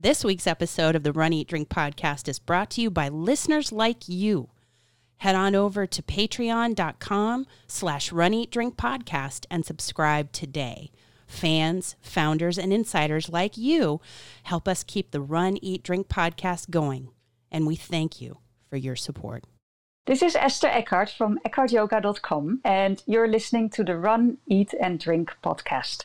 This week's episode of the Run Eat Drink podcast is brought to you by listeners like you. Head on over to patreon.com slash run eat drink podcast and subscribe today. Fans, founders, and insiders like you help us keep the Run Eat Drink podcast going. And we thank you for your support. This is Esther Ekhart from ekhartyoga.com, and you're listening to the Run, Eat, and Drink podcast.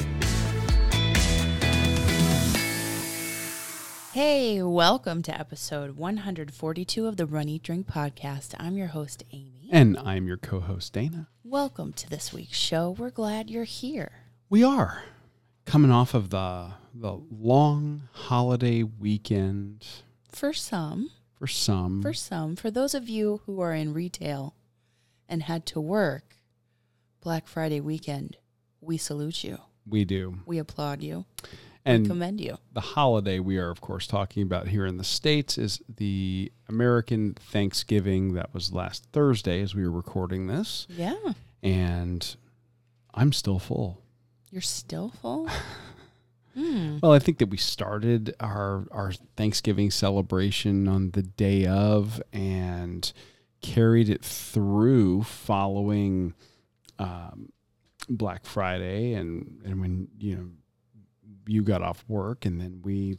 Hey, welcome to episode 142 of the Run Eat Drink podcast. I'm your host, Aimee. And I'm your co host, Dana. Welcome to this week's show. We're glad you're here. We are coming off of the, the long holiday weekend For some, for some. for some, for those of you who are in retail and had to work Black Friday weekend, we salute you. we do. We applaud you. And we commend you. the holiday we are, of course, talking about here in the States is the American Thanksgiving. That was last Thursday as we were recording this. Yeah. And I'm still full. You're still full? Hmm. Well, I think that we started our our Thanksgiving celebration on the day of and carried it through following um, Black Friday and and when you know you got off work and then we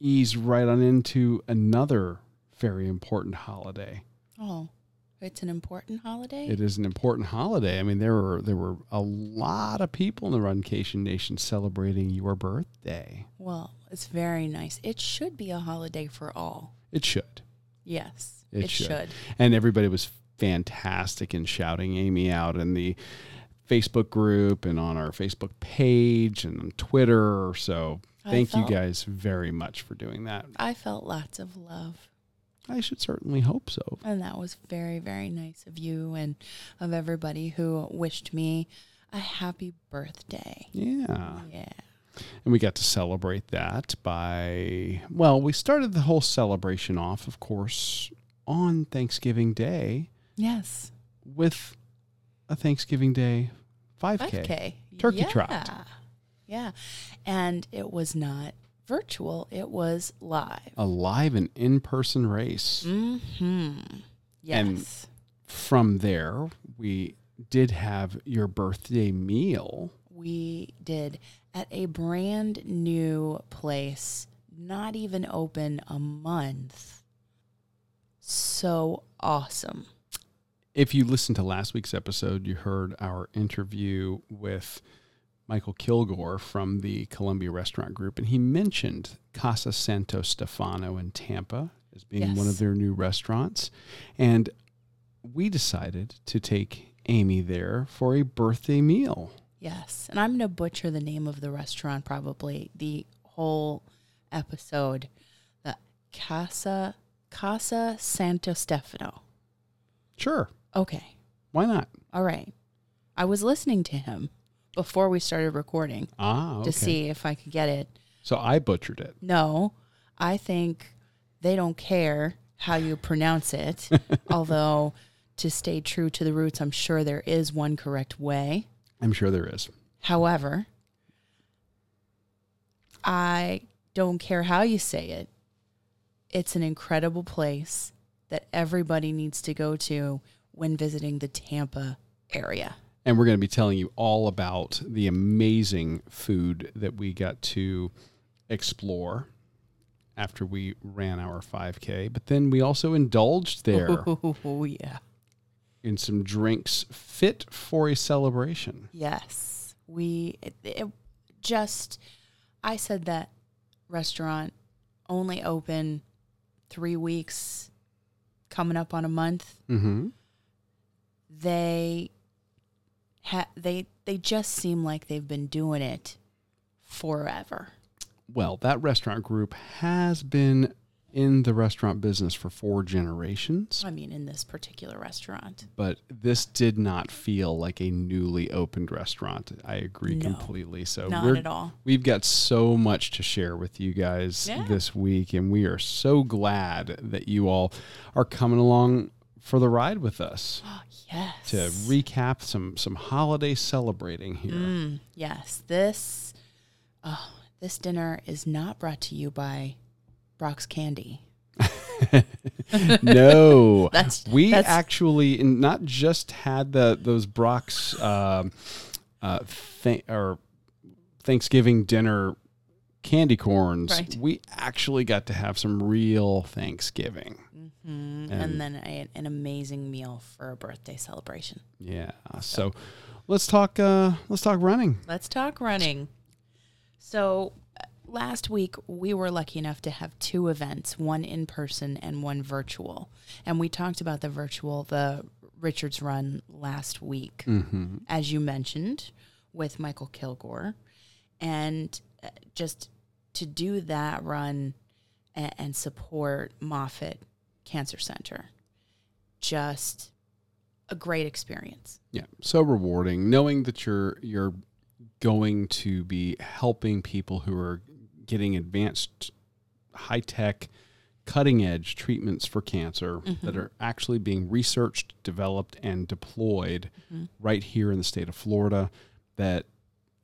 eased right on into another very important holiday. Oh, it's an important holiday? It is an important holiday. I mean, there were there were a lot of people in the Runcation Nation celebrating your birthday. Well, it's very nice. It should be a holiday for all. It should. Yes, It it, should. should. and everybody was fantastic in shouting Aimee out and the Facebook group and on our Facebook page and on Twitter. So thank you guys very much for doing that. I felt lots of love, I should certainly hope so. and that was very, very nice of you and of everybody who wished me a happy birthday. Yeah. Yeah. And we got to celebrate that by, well, we started the whole celebration off, of course, on Thanksgiving Day Yes. with a Thanksgiving Day 5K. 5K. Turkey yeah. trot. Yeah. And it was not virtual, it was live. A live and in person race. Mm-hmm. And- from there, we did have your birthday meal. we did at a brand new place, not even open a month. So awesome. If you listened to last week's episode, you heard our interview with Michael Kilgore from the Columbia Restaurant Group, and he mentioned Casa Santo Stefano in Tampa as being one of their new restaurants. And we decided to take Aimee there for a birthday meal. Yes. And I'm going to butcher the name of the restaurant probably the whole episode. The Casa Casa Santo Stefano. Sure, Okay. why not? All right. I was listening to him before we started recording Ah, okay. to see if I could get it So I butchered it. No, I think they don't care how you pronounce it. although, to stay true to the roots, I'm sure there is one correct way. I'm sure there is. However, I don't care how you say it. It's an incredible place that everybody needs to go to when visiting the Tampa area. And we're going to be telling you all about the amazing food that we got to explore after we ran our 5K. But then we also indulged there Oh, yeah. in some drinks fit for a celebration. Yes, we it, it just. I said that restaurant only open three weeks, coming up on a month. Mm-hmm. They ha- they they just seem like they've been doing it forever. Well, that restaurant group has been in the restaurant business for four generations, I mean, in this particular restaurant. but this did not feel like a newly opened restaurant. I agree No, completely. So Not we're at all. We've got so much to share with you guys Yeah. this week, and we are so glad that you all are coming along for the ride with us Yes. to recap some some holiday celebrating here. Mm, yes. This oh, this dinner is not brought to you by Brach's Candy. no, That's we that's actually not just had the those Brach's um, uh, th- or Thanksgiving dinner candy corns. Right. We actually got to have some real Thanksgiving. Mhm. and- and, then a, an amazing meal for a birthday celebration. Yeah. So let's talk. Uh, let's talk running. Let's talk running. So uh, last week we were lucky enough to have two events, one in person and one virtual. And we talked about the virtual, the Richard's run last week, Mm-hmm. as you mentioned, with Michael Kilgore. And uh, just to do that run and, and support Moffitt Cancer Center, just a great experience. Yeah, so rewarding knowing that you're you're going to be helping people who are getting advanced, high tech, cutting edge treatments for cancer that mm-hmm. are actually being researched, developed, and deployed mm-hmm. right here in the state of Florida. That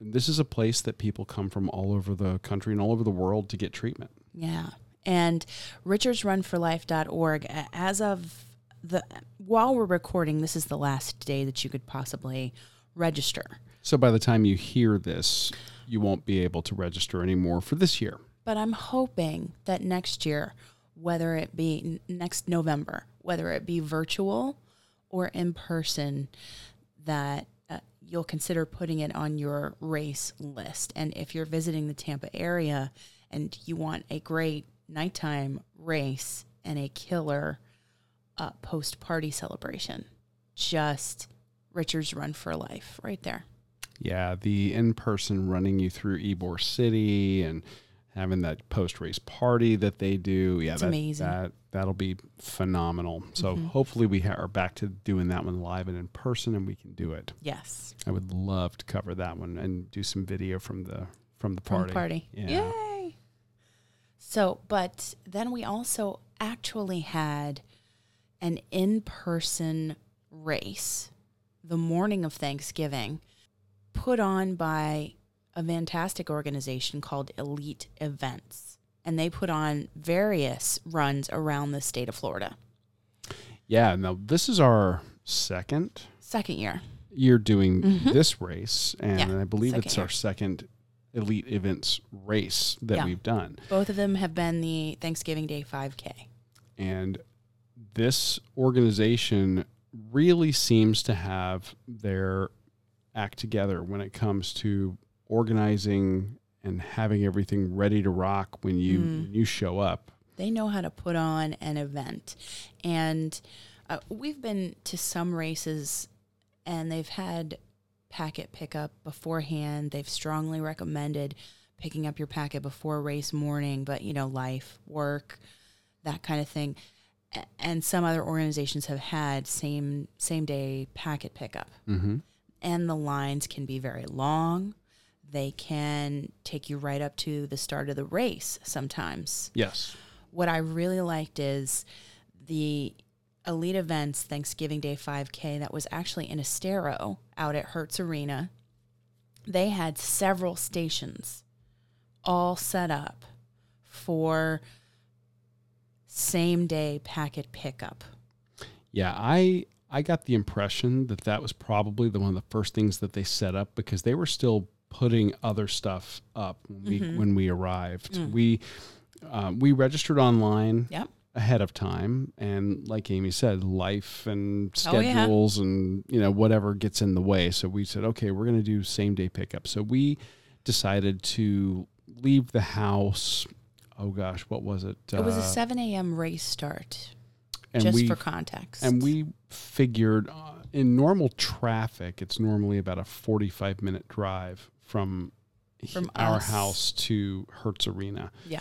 this is a place that people come from all over the country and all over the world to get treatment. Yeah. And richardsrunforlife.org, as of the, while we're recording, this is the last day that you could possibly register. So by the time you hear this, you won't be able to register anymore for this year. But I'm hoping that next year, whether it be next November, whether it be virtual or in person, that you'll consider putting it on your race list. And if you're visiting the Tampa area and you want a great nighttime race and a killer uh, post party celebration, just Richard's Run for Life right there. Yeah, the in person running you through Ybor City and having that post race party that they do. Yeah, It's that, amazing. That that'll be phenomenal. So mm-hmm. hopefully we ha- are back to doing that one live and in person, and we can do it. Yes. I would love to cover that one and do some video from the from the From party. party. Yeah. Yay. So, but then we also actually had an in person race the morning of Thanksgiving put on by a fantastic organization called Elite Events. And they put on various runs around the state of Florida. Yeah. Now this is our second Second year. year doing this race, and Mm-hmm. Yeah, I believe it's year. our second elite events race that Yeah. we've done. Both of them have been the Thanksgiving Day 5K. And this organization really seems to have their act together when it comes to organizing and having everything ready to rock when you Mm. when you show up. They know how to put on an event. And uh, we've been to some races and they've had packet pickup beforehand. They've strongly recommended picking up your packet before race morning, but you know, life, work, that kind of thing. A- And some other organizations have had same same day packet pickup. Mm-hmm. And the lines can be very long. They can take you right up to the start of the race sometimes Yes. what I really liked is the elite events Thanksgiving Day 5K that was actually in Estero out at Hertz Arena. They had several stations all set up for same day packet pickup. Yeah, I I got the impression that that was probably the one of the first things that they set up because they were still putting other stuff up when we Mm-hmm. when we arrived. Mm. We uh, we registered online Yep. ahead of time, and like Aimee said, life and Oh, yeah. schedules and you know whatever gets in the way. So we said, okay, we're going to do same day pickup. So we decided to leave the house. Oh gosh, what was it? It was a Uh, 7 a.m. race start, just we for context. and we figured uh, in normal traffic, it's normally about a 45 minute drive from, From our us. house to Hertz Arena. Yeah.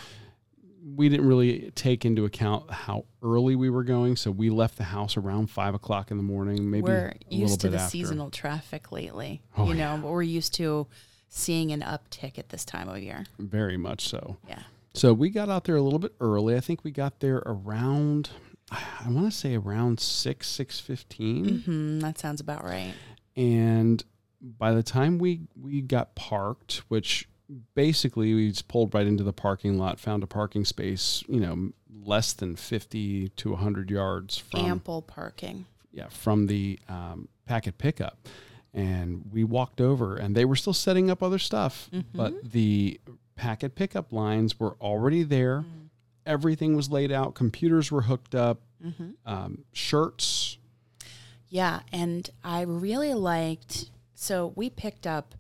we didn't really take into account how early we were going, so we left the house around five o'clock in the morning. Maybe we're a used to the after. seasonal traffic lately, Oh, you know, yeah. but we're used to seeing an uptick at this time of year. Very much so. Yeah. So we got out there a little bit early. I think we got there around, I want to say around six six fifteen. hmm that sounds about right. and by the time we we got parked which basically we just pulled right into the parking lot found a parking space you know less than 50 to 100 yards from Ample parking. yeah from the um, packet pickup. And we walked over and they were still setting up other stuff but the packet pickup lines were already there. Everything was laid out. Computers were hooked up. Um, shirts. Yeah, and I really liked. So we picked up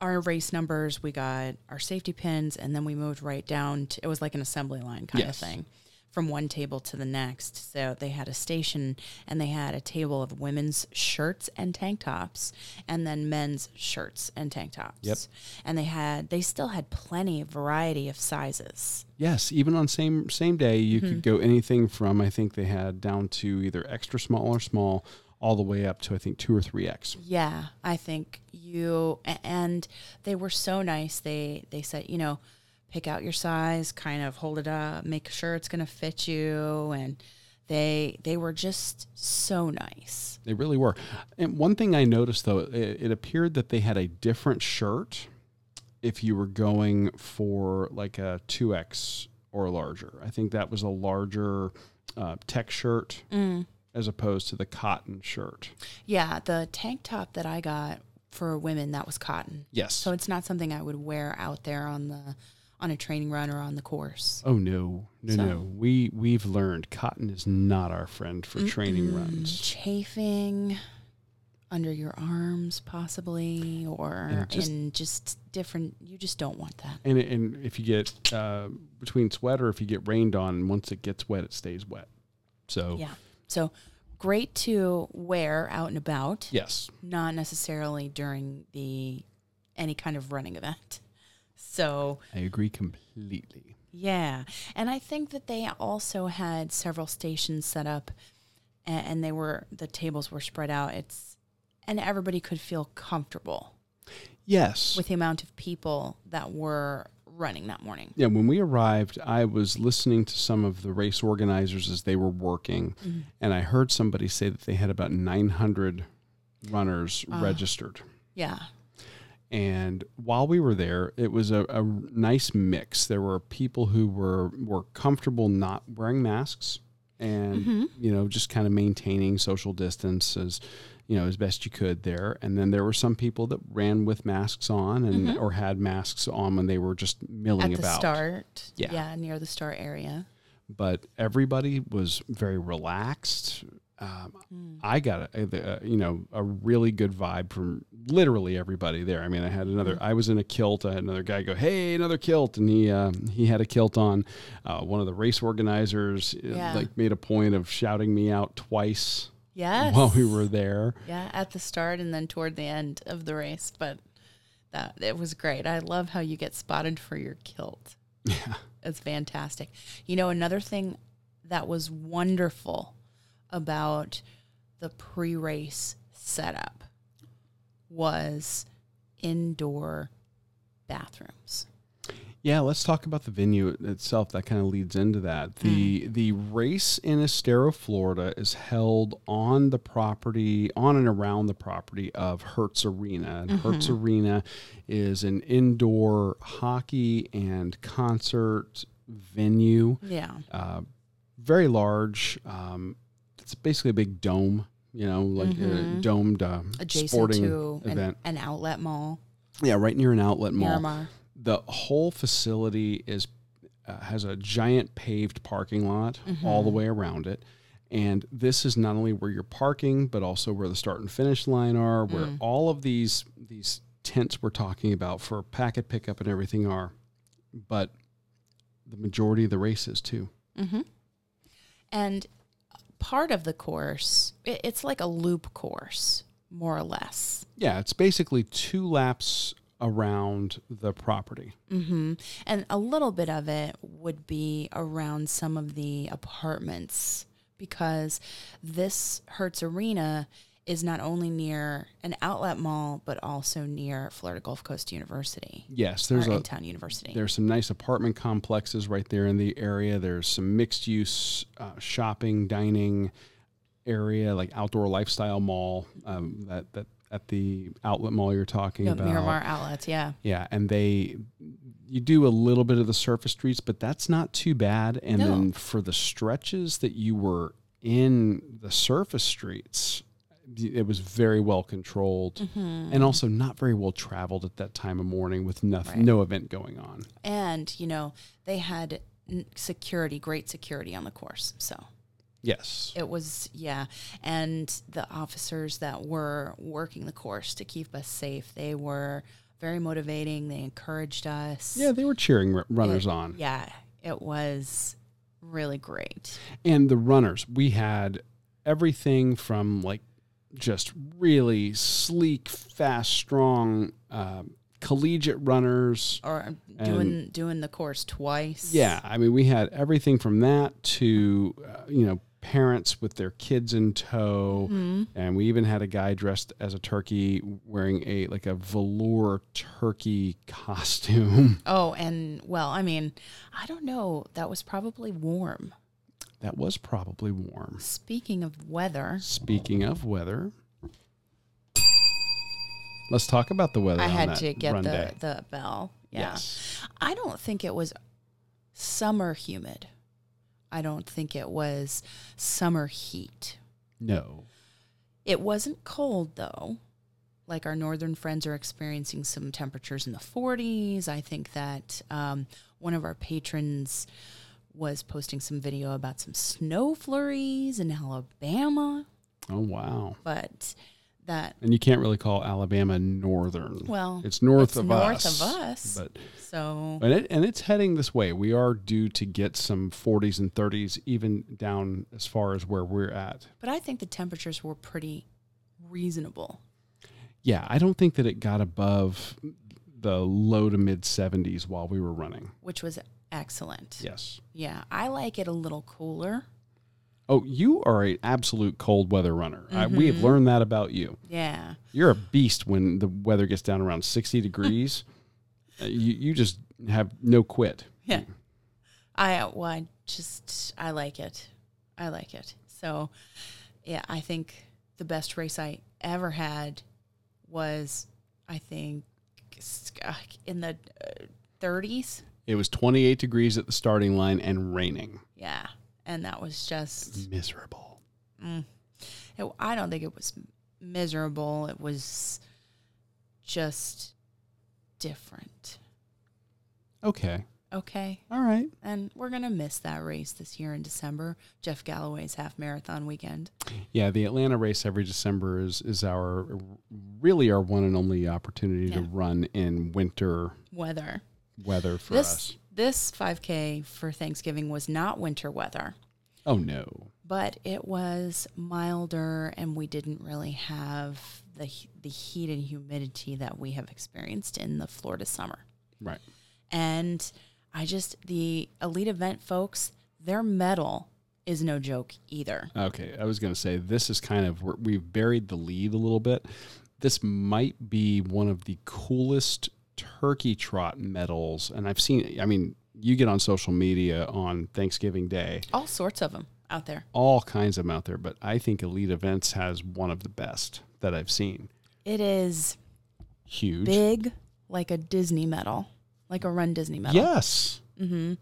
our race numbers, we got our safety pins, and then we moved right down to it was like an assembly line kind Yes. of thing from one table to the next. So they had a station and they had a table of women's shirts and tank tops and then men's shirts and tank tops. Yep. And they had they still had plenty of variety of sizes. Yes, even on same same day, you Mm-hmm. could go anything from I think they had down to either extra small or small, all the way up to I think two or three X. Yeah, I think you and they were so nice. They they said, you know, pick out your size, kind of hold it up, make sure it's going to fit you and they they were just so nice. They really were. And one thing I noticed though, it, it appeared that they had a different shirt if you were going for like a two X or larger. I think that was a larger uh, tech shirt Mm. As opposed to the cotton shirt. Yeah, the tank top that I got for women that was cotton. Yes. So it's not something I would wear out there on the on a training run or on the course. Oh no, no, So- no. We we've learned cotton is not our friend for training runs. Chafing under your arms possibly or just- in just different you just don't want that. And and if you get uh, between sweat or if you get rained on, once it gets wet, it stays wet. So Yeah. So great to wear out and about, yes, not necessarily during the any kind of running event. So I agree completely. yeah, and I think that they also had several stations set up, and, and they were the tables were spread out. It's and everybody could feel comfortable Yes. with the amount of people that were running that morning. yeah, when we arrived, I was listening to some of the race organizers as they were working, mm-hmm. and I heard somebody say that they had about 900 runners ah. registered. Yeah, And while we were there, it was a, a nice mix. There were people who were were comfortable not wearing masks and mm-hmm. you know just kind of maintaining social distance as you know as best you could there. And then there were some people that ran with masks on and or had masks on when they were just milling at the about. start. Yeah. yeah, near the start area. But everybody was very relaxed. Um, I got a, a, a, you know a really good vibe from literally everybody there. I mean, I had another. I was in a kilt. I had another guy go, "Hey, another kilt," and he uh, he had a kilt on. Uh, one of the race organizers uh, Yeah. like made a point of shouting me out twice Yes. while we were there. Yeah, at the start and then toward the end of the race, but that it was great. I love how you get spotted for your kilt. Yeah, It's fantastic. You know, another thing that was wonderful about the pre-race setup was indoor bathrooms. Yeah, let's talk about the venue itself. That kind of leads into that. The the race in Estero, Florida is held on the property, on and around the property of Hertz Arena. And Hertz Arena is an indoor hockey and concert venue. Yeah. Uh, very large. Um, it's basically a big dome, you know, like a domed uh, Adjacent sporting to an, event. an outlet mall, yeah, right near an outlet mall Miromar. The whole facility is uh, has a giant paved parking lot all the mm-hmm. way around it. And this is not only where you're parking but also where the start and finish line are where mm. all of these these tents we're talking about for packet pickup and everything are. But the majority of the races too. Mm-hmm. And part of the course, it, it's like a loop course, more or less. yeah it's basically two laps around the property. hmm And a little bit of it would be around some of the apartments because this Hertz Arena is not only near an outlet mall, but also near Florida Gulf Coast University. Yes, there's a in-town university. there's some nice apartment complexes right there in the area. There's some mixed use uh, shopping, dining area, like outdoor lifestyle mall um, that that at the outlet mall you're talking Yeah, about. Miromar outlets, yeah. Yeah, and they you do a little bit of the surface streets, but that's not too bad. And No. then for the stretches that you were in the surface streets, it was very well controlled Mm-hmm. and also not very well traveled at that time of morning with nothing, Right. no event going on. And, you know, they had security, great security on the course. So Yes. it was, yeah. And the officers that were working the course to keep us safe, they were very motivating. They encouraged us. Yeah, they were cheering r- runners It- on. Yeah, it was really great. And the runners, we had everything from like just really sleek, fast, strong um, collegiate runners. Or doing doing the course twice. Yeah, I mean, we had everything from that to uh, you know parents with their kids in tow, Mm-hmm. and we even had a guy dressed as a turkey wearing a like a velour turkey costume. Oh, and well, I mean, I don't know. That was probably warm. that was probably warm. Speaking of weather, Speaking of weather, let's talk about the weather. I had to get the day. the bell. Yeah. Yes. I don't think it was summer humid. I don't think it was summer heat. No. It wasn't cold though. Like our northern friends are experiencing some temperatures in the 40s. I think that um, one of our patrons was posting some video about some snow flurries in Alabama, Oh wow. but that And you can't really call Alabama northern. well, it's north it's of north us. North of us. But so and it and it's heading this way. We are due to get some 40s and 30s, even down as far as where we're at. But I think the temperatures were pretty reasonable. Yeah, I don't think that it got above the low to mid 70s while we were running. which was excellent. Yes. Yeah, I like it a little cooler. Oh, you are an absolute cold weather runner. I, we have learned that about you. Yeah. You're a beast when the weather gets down around 60 degrees. Uh, you, you just have no quit. Yeah. I well, I just I like it. I like it. So, yeah, I think the best race I ever had was I think uh, in the uh, 30s. It was 28 degrees at the starting line and raining. Yeah. And that was just Miserable. Mm. it, I don't think it was miserable. It was just different. Okay. Okay. All right. And we're going to miss that race this year in December, Jeff Galloway's half marathon weekend. Yeah, the Atlanta race every December is is our really our one and only opportunity to run in winter Weather. weather for this us. This 5K for Thanksgiving was not winter weather, Oh no. but it was milder and we didn't really have the the heat and humidity that we have experienced in the Florida summer. Right. And I just the elite event folks, their medal is no joke either. Okay, I was going to say this is kind of we've buried the lead a little bit. This might be one of the coolest turkey trot medals, and I've seen. I mean, you get on social media on Thanksgiving Day, All sorts of them out there. all kinds of them out there, but I think Elite Events has one of the best that I've seen. It is Huge. big like a Disney medal, like a Run Disney medal. Yes. Mm-hmm.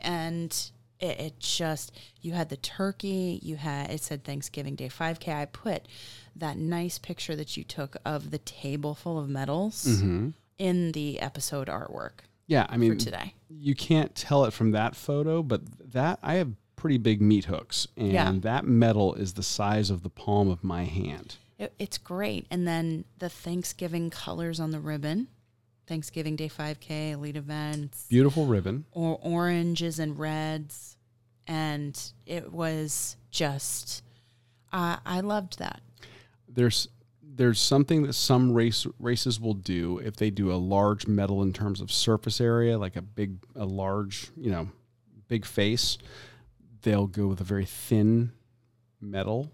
And it, it just, you had the turkey, you had, it said Thanksgiving Day 5K. I put that nice picture that you took of the table full of medals Mm-hmm. In the episode artwork Yeah, I mean, today. you can't tell it from that photo, but that I have pretty big meat hooks, and Yeah. that medal is the size of the palm of my hand. It, it's great. And then the Thanksgiving colors on the ribbon Thanksgiving Day 5K, elite events, Beautiful ribbon. or oranges and reds. And it was just, I I loved that. There's there's something that some race races will do if they do a large medal in terms of surface area, like a big, a large, you know, big face. They'll go with a very thin metal.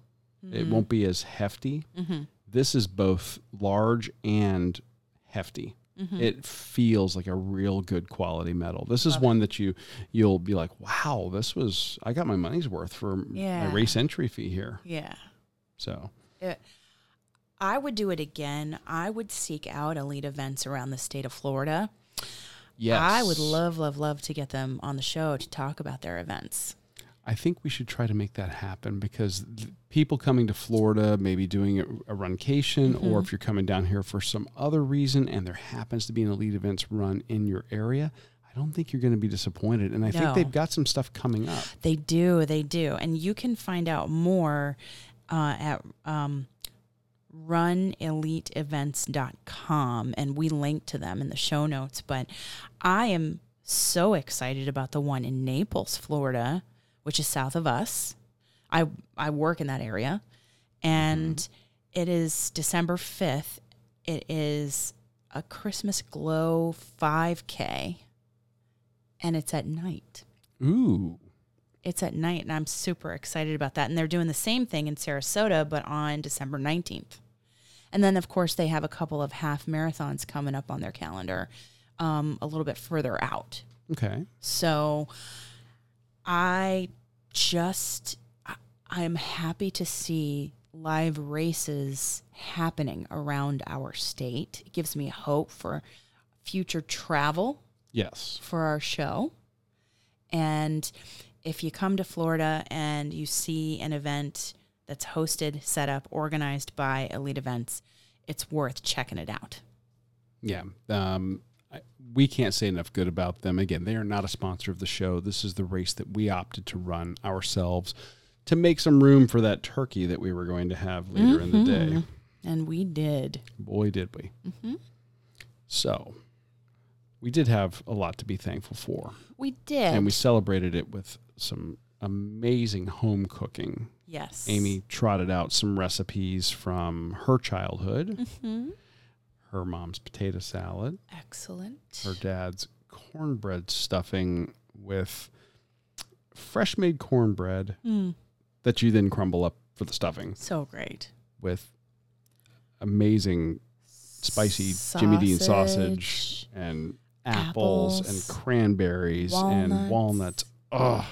It won't be as hefty. Mm-hmm. This is both large and hefty. Mm-hmm. It feels like a real good quality metal. This is one that you you'll be like, wow, this was I got my money's worth for Yeah. my race entry fee here. Yeah. So It, I would do it again. I would seek out elite events around the state of Florida. yes, I would love, love, love to get them on the show to talk about their events. I think we should try to make that happen because people coming to Florida, maybe doing a, a runcation, Mm-hmm. or if you're coming down here for some other reason and there happens to be an elite events run in your area, I don't think you're going to be disappointed. And I No. think they've got some stuff coming up. They do, they do. And you can find out more uh, at um, runeliteevents.com. And we link to them in the show notes. But I am so excited about the one in Naples, Florida, which is south of us. I, I work in that area. And it is December 5th. It is a Christmas Glow 5K. And it's at night Ooh, it's at night and i'm super excited about that and they're doing the same thing in sarasota but on december 19th and then of course they have a couple of half marathons coming up on their calendar um, a little bit further out okay. so i just I- i'm happy to see live races happening around our state it gives me hope for future travel Yes. for our show. And if you come to Florida and you see an event that's hosted, set up, organized by Elite Events, it's worth checking it out. Yeah. Um, I, we can't say enough good about them. Again, they are not a sponsor of the show. This is the race that we opted to run ourselves to make some room for that turkey that we were going to have later in the day. And we did. Boy, did we. So, we did have a lot to be thankful for. We did. And we celebrated it with some amazing home cooking. yes. Aimee trotted out some recipes from her childhood hmm her mom's potato salad, Excellent. her dad's cornbread stuffing with fresh made cornbread Mm, that you then crumble up for the stuffing so great. with amazing spicy Jimmy Dean sausage and apples, Apples, and cranberries and walnuts. walnuts. Oh,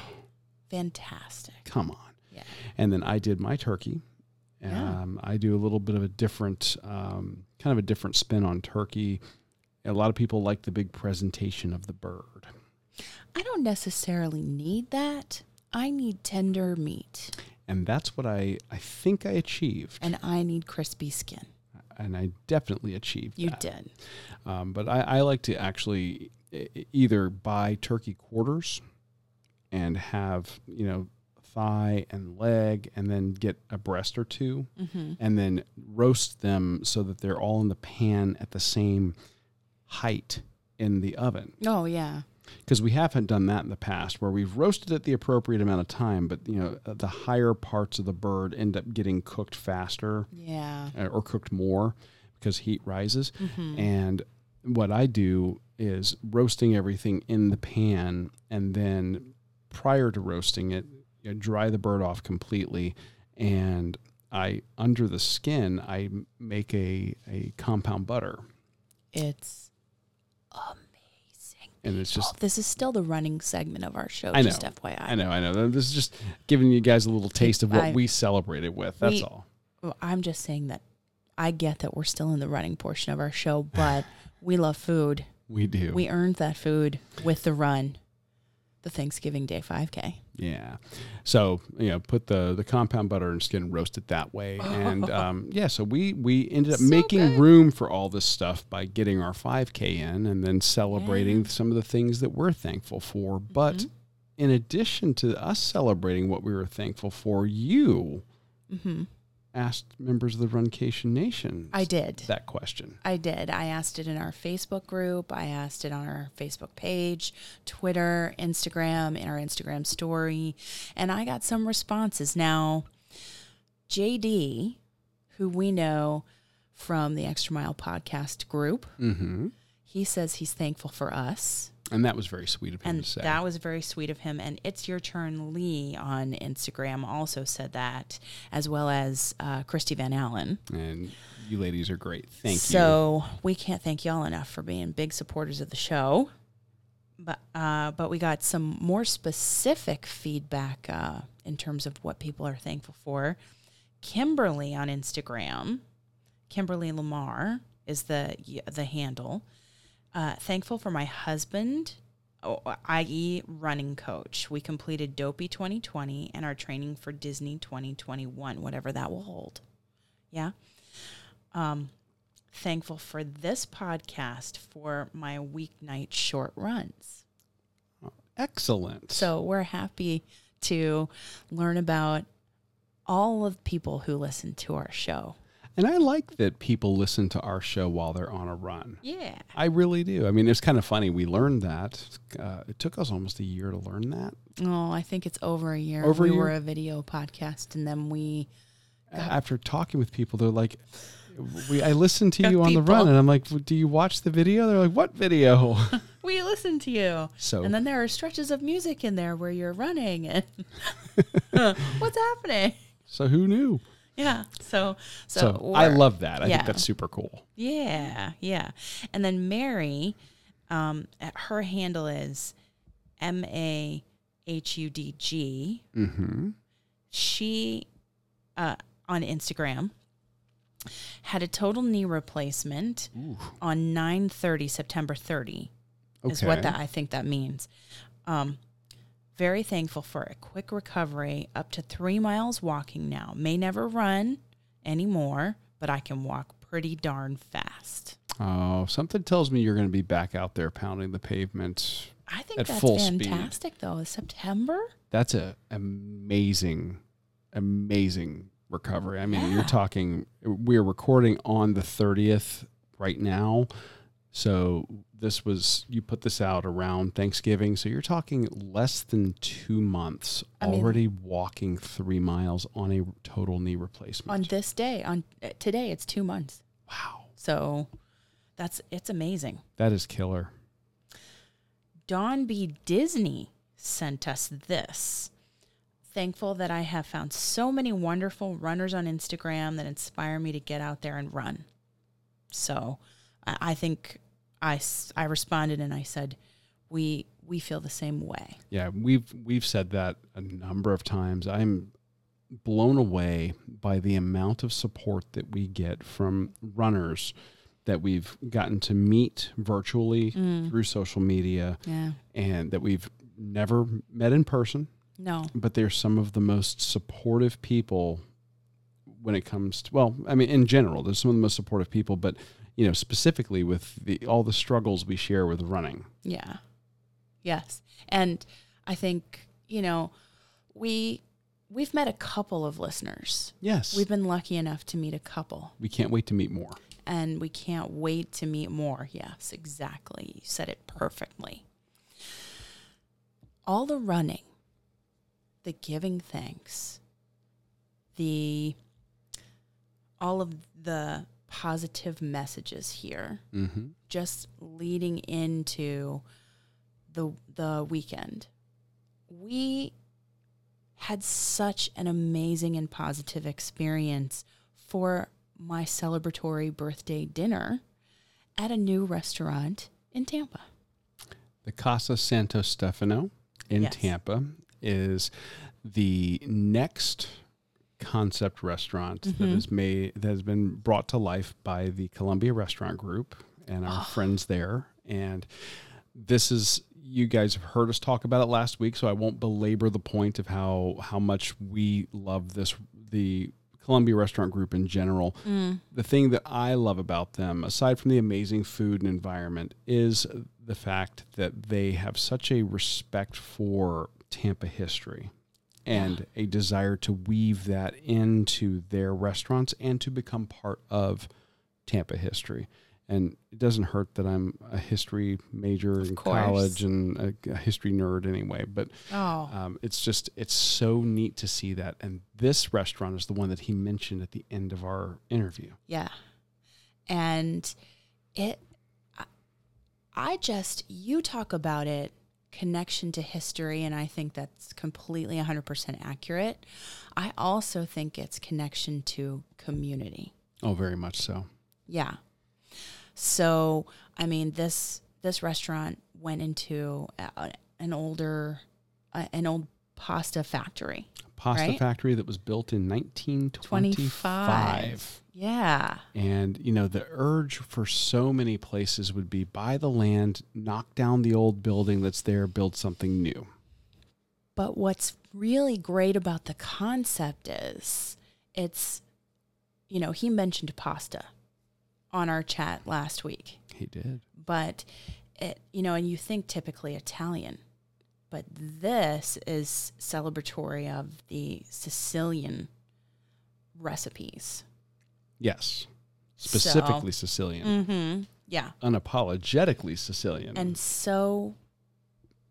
Fantastic. come on. Yeah. And then I did my turkey. Yeah. Um, I do a little bit of a different, um, kind of a different spin on turkey. A lot of people like the big presentation of the bird. I don't necessarily need that. I need tender meat And that's what I, I think I achieved. and I need crispy skin. And I definitely achieved You that. did. Um, but I, I like to actually either buy turkey quarters and have, you know, thigh and leg and then get a breast or two Mm-hmm. and then roast them so that they're all in the pan at the same height in the oven. Oh, yeah. Because we haven't done that in the past where we've roasted it the appropriate amount of time, but, you know, the higher parts of the bird end up getting cooked faster Yeah. uh, or cooked more because heat rises. Mm-hmm. And what I do is roasting everything in the pan, and then prior to roasting it, you know, dry the bird off completely, and I under the skin I make a a compound butter, It's amazing. and it's just. oh, this is still the running segment of our show, I know. just FYI. I know, I know. This is just giving you guys a little taste of what I- we celebrated with. That's We- all. Well, I'm just saying that I get that we're still in the running portion of our show, but we love food. We do. We earned that food with the run, the Thanksgiving Day 5K. Yeah. So, you know, put the the compound butter and skin roast it that way. And um, yeah, so we we ended up So making good. room for all this stuff by getting our 5K in and then celebrating Yeah. some of the things that we're thankful for. But Mhm. in addition to us celebrating what we were thankful for, you Mm-hmm. Asked members of the Runcation Nation I did. that question. I did. I asked it in our Facebook group. I asked it on our Facebook page, Twitter, Instagram, in our Instagram story, and I got some responses. Now, JD, who we know from the Extra Mile podcast group. Mm-hmm. He says he's thankful for us. And that was very sweet of him And to say. that was very sweet of him. And it's your turn, Lee, on Instagram also said that, as well as uh, Christy Van Allen. and you ladies are great. Thank you. so we can't thank y'all enough for being big supporters of the show. But uh, but we got some more specific feedback uh, in terms of what people are thankful for. Kimberly on Instagram, Kimberly Lamar is the the handle. Uh, thankful for my husband, i.e., running coach. We completed Dopey 2020 and are training for Disney 2021, whatever that will hold. Yeah. Um, thankful for this podcast for my weeknight short runs. Excellent. So we're happy to learn about all of the people who listen to our show. And I like that people listen to our show while they're on a run. Yeah. I really do. I mean, it's kind of funny. We learned that. Uh, it took us almost a year to learn that. Oh, I think it's over a year. Over a we year? were a video podcast and then we After talking with people, they're like, we, I listened to you on the run. And I'm like, do you watch the video? They're like, what video? we listen to you. so And then there are stretches of music in there where you're running and what's happening? so who knew? Yeah. So so, So, I love that. I yeah. think that's super cool. Yeah, yeah. And then Mary, um, her handle is M A H U D G. Mm-hmm. She, uh, on Instagram, had a total knee replacement on nine thirty, September thirty, is what that I think that means. Um, very thankful for a quick recovery, up to three miles walking now. May never run anymore, but I can walk pretty darn fast. Oh, something tells me you're going to be back out there pounding the pavement. I think At that's full speed. fantastic, though. September? That's a amazing, amazing recovery. I mean, Yeah. you're talking. We're recording on the 30th right now, so this was you put this out around Thanksgiving. So you're talking less than two months I mean- already walking three miles on a total knee replacement. On this day, on uh, today, it's two months. wow, So that's it's amazing. that is killer. Don B. Disney sent us this. Thankful that I have found so many wonderful runners on Instagram that inspire me to get out there and run. So I think I, I responded and I said, we, we feel the same way. Yeah, we've we've said that a number of times. I'm blown away by the amount of support that we get from runners that we've gotten to meet virtually mm. through social media Yeah. and that we've never met in person, No. but they're some of the most supportive people when it comes to well, I mean in general, they're some of the most supportive people, but you know, specifically with the all the struggles we share with running. Yeah. Yes. And I think, you know, we we've met a couple of listeners. Yes. We've been lucky enough to meet a couple we can't wait to meet more. and we can't wait to meet more. Yes, exactly. You said it perfectly. All the running, the giving thanks, the all of the positive messages here Mhm. just leading into the the weekend we had such an amazing and positive experience for my celebratory birthday dinner at a new restaurant in Tampa. The Casa Santo Stefano in Yes. Tampa is the next concept restaurant that Mhm. is made that has been brought to life by the Columbia Restaurant Group and our friends there. And this is you guys have heard us talk about it last week, so I won't belabor the point of how how much we love this the Columbia Restaurant Group in general. The thing that I love about them, aside from the amazing food and environment, is the fact that they have such a respect for Tampa history and a desire to weave that into their restaurants and to become part of Tampa history. And it doesn't hurt that I'm a history major in course. college and a, a history nerd anyway. But Oh, um, it's just it's so neat to see that. And this restaurant is the one that he mentioned at the end of our interview. yeah. and it i just you talk about it connection to history and i think that's completely 100% accurate. I also think it's connection to community. Oh, very much so. yeah. So i mean this this restaurant went into a, an older uh, an old pasta factory Pasta Right. factory that was built in 1925. 25 yeah And, you know, the urge for so many places would be buy the land, knock down the old building that's there, build something new. But what's really great about the concept is it's, you know, he mentioned pasta on our chat last week, He did. but it, you know, and you think typically Italian, but this is celebratory of the Sicilian recipes. Yes. Specifically Sicilian. Mm-hmm. Yeah. Unapologetically Sicilian. And so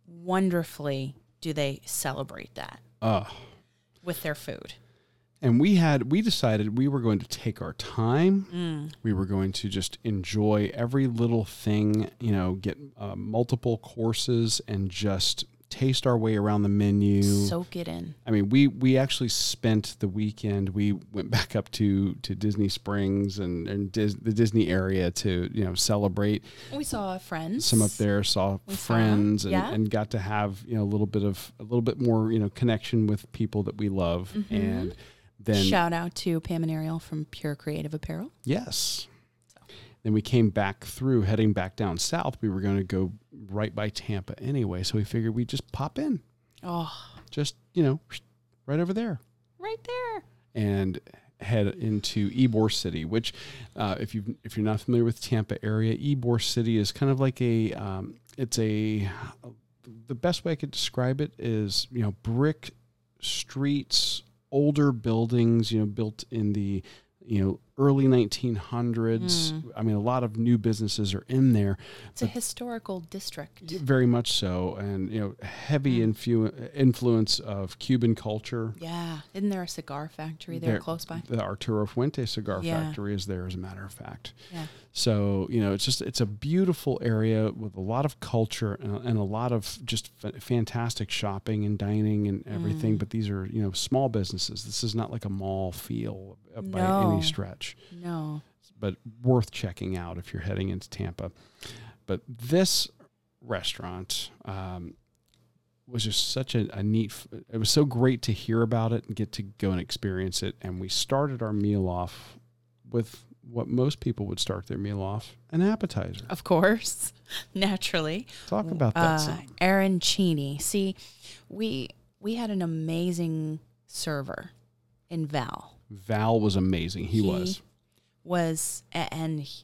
wonderfully do they celebrate that uh, with their food. and we had we decided we were going to take our time. Mm. We were going to just enjoy every little thing, you know, get uh, multiple courses and just taste our way around the menu. Soak it in. I mean, we we actually spent the weekend. We went back up to to Disney Springs and and Dis, the Disney area to you know celebrate. We saw friends. Some up there saw We saw, friends and, yeah. and got to have you know a little bit of a little bit more you know connection with people that we love Mhm. and then Shout out to Pam and Ariel from Pure Creative Apparel. yes. Then we came back through, heading back down south. We were going to go right by Tampa anyway, so we figured we'd just pop in, Oh, just you know, right over there. right there. and head into Ybor City, which, uh, if you if you're not familiar with Tampa area, Ybor City is kind of like a um, it's a the best way I could describe it is you know brick streets, older buildings, you know built in the you know early 1900s. Mm. I mean, a lot of new businesses are in there. It's a historical district. Very much so, and you know, heavy Mm. influ- influence of Cuban culture. Yeah. Isn't there a cigar factory there, There- close by? The Arturo Fuente cigar Yeah. factory is there, as a matter of fact. Yeah. So you know, it's just it's a beautiful area with a lot of culture and, and a lot of just f- fantastic shopping and dining and everything. Mm. But these are you know small businesses. This is not like a mall feel uh, by No. any stretch, No. but worth checking out if you're heading into Tampa. But this restaurant. Um, was just such a, a neat f- it was so great to hear about it and get to go and experience it and we started our meal off with what most people would start their meal off an appetizer Of course. Naturally. talk about that Uh, some. arancini. See, we we had an amazing server in Val. val was amazing he, he- was was and he-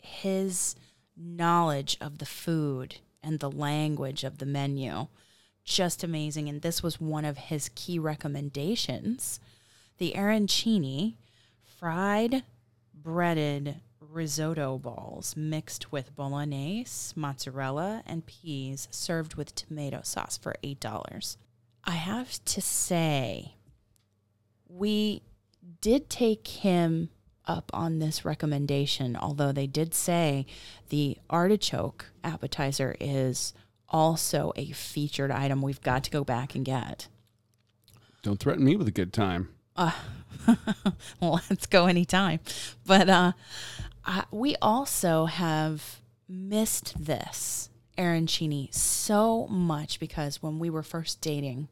his knowledge of the food and the language of the menu just amazing and this was one of his key recommendations the arancini fried breaded risotto balls mixed with bolognese mozzarella and peas served with tomato sauce for $8 i have to say we did take him up on this recommendation, although they did say the artichoke appetizer is also a featured item we've got to go back and get. don't threaten me with a good time Uh, well, let's go anytime. But uh, I, we also have missed this arancini so much because when we were first dating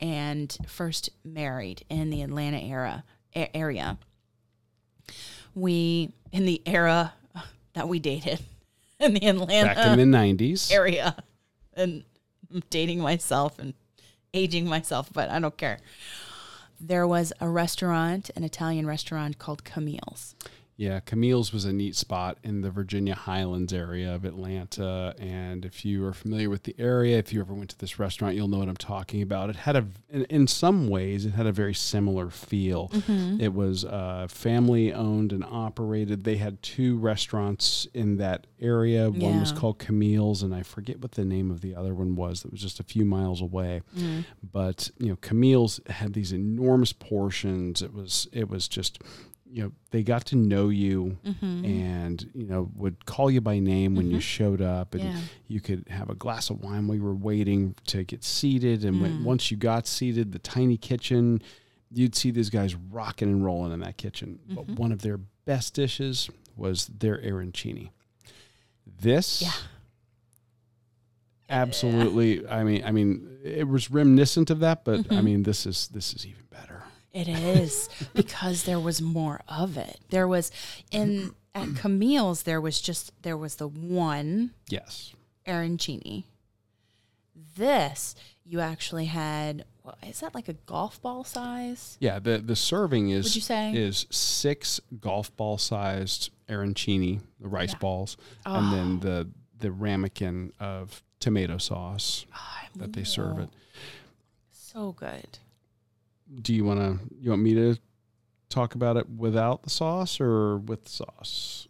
and first married in the Atlanta era a- area, we in the era that we dated in the Atlanta back in the 90s area and I'm dating myself and aging myself, but I don't care. There was a restaurant, an Italian restaurant called Camille's. Yeah, Camille's was a neat spot in the Virginia Highlands area of Atlanta. And if you are familiar with the area, if you ever went to this restaurant, you'll know what I'm talking about. It had a, in, in some ways, it had a very similar feel. It was uh, family owned and operated. They had two restaurants in that area. One was called Camille's, and I forget what the name of the other one was. That was just a few miles away. But you know, Camille's had these enormous portions. It was it was just you know they got to know you Mm-hmm. and you know would call you by name when you Mhm. showed up and Yeah. you could have a glass of wine while you were waiting to get seated and when, Mm. once you got seated the tiny kitchen you'd see these guys rocking and rolling in that kitchen but Mhm. one of their best dishes was their arancini this Yeah. absolutely i mean i mean it was reminiscent of that but i Mhm. mean this is this is even It is because there was more of it. There was in at Camille's there was just there was the one yes arancini. This you actually had. Is that like a golf ball size? yeah the the serving is Would you say? is six golf ball sized arancini, the rice Yeah. balls, and then ah. the the ramekin of tomato sauce ah, I that they serve it. So good. Do you want to you want me to talk about it without the sauce or with sauce?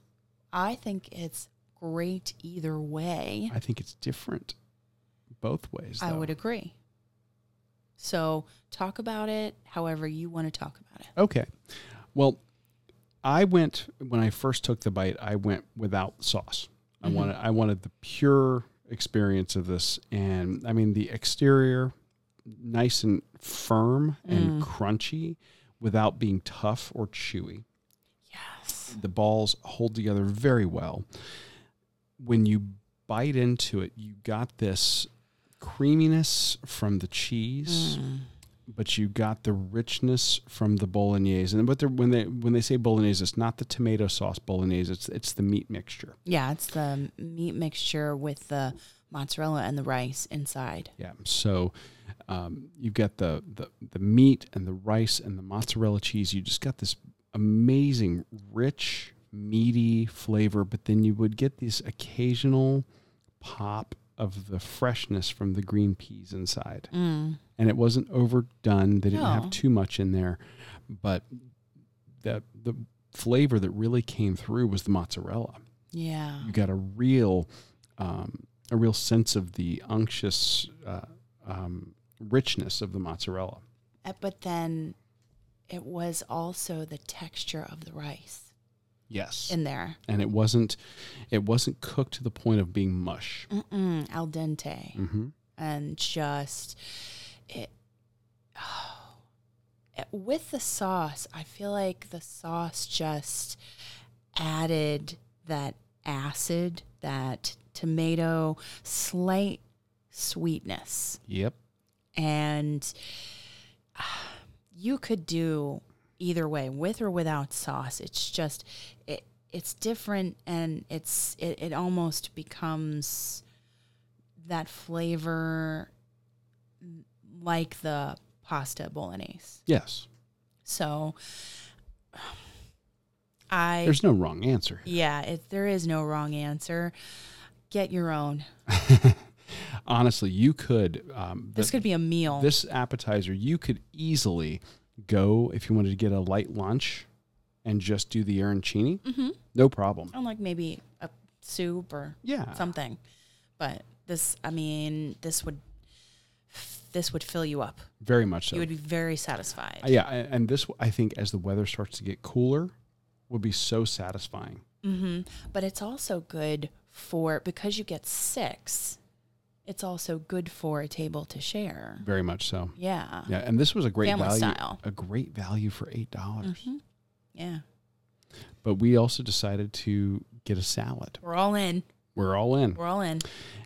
I think it's great either way. I think it's different both ways. I would agree. So talk about it however you want to talk about it. Okay. Well, I went when I first took the bite. I went without sauce. I Mhm. wanted I wanted the pure experience of this, and I mean the exterior, nice and firm and Mm. crunchy, without being tough or chewy. Yes. The balls hold together very well. When you bite into it, you got this creaminess from the cheese Mm. but you got the richness from the bolognese. And they're, when they when they say bolognese, it's not the tomato sauce bolognese. It's it's the meat mixture. Yeah, it's the meat mixture with the mozzarella and the rice inside. Yeah. So um, you've got the, the the meat and the rice and the mozzarella cheese. You just got this amazing, rich, meaty flavor. But then you would get this occasional pop of the freshness from the green peas inside. Mm. and it wasn't overdone. They didn't No. have too much in there, but the the flavor that really came through was the mozzarella. Yeah. You got a real um, a real sense of the unctuous uh, um, richness of the mozzarella. Uh, But then it was also the texture of the rice Yes, in there. and it wasn't it wasn't cooked to the point of being mush. Mm-mm, al dente. hmm and just it, oh, it- with the sauce i feel like the sauce just added that acid that tomato slight sweetness Yep. and ah, you could do either way with or without sauce it's just it it's different and it's it, it almost becomes that flavor like the pasta bolognese Yes. so i There's no wrong answer. yeah it, there is no wrong answer get your own Honestly, you could. Um, this the- could be a meal this appetizer, you could easily go if you wanted to get a light lunch and just do the arancini. mm-hmm. No problem. I'm like maybe a soup or Yeah. something. But this, I mean, this would this would fill you up. Very much so. You would be very satisfied. Yeah, and this I think as the weather starts to get cooler would be so satisfying. Mm-hmm. But it's also good for because you get six. It's also good for a table to share. Very much so. Yeah. Yeah, and this was a great Family value. style. A great value for eight dollars. Mhm. Yeah. But we also decided to get a salad. We're all in. We're all in. We're all in.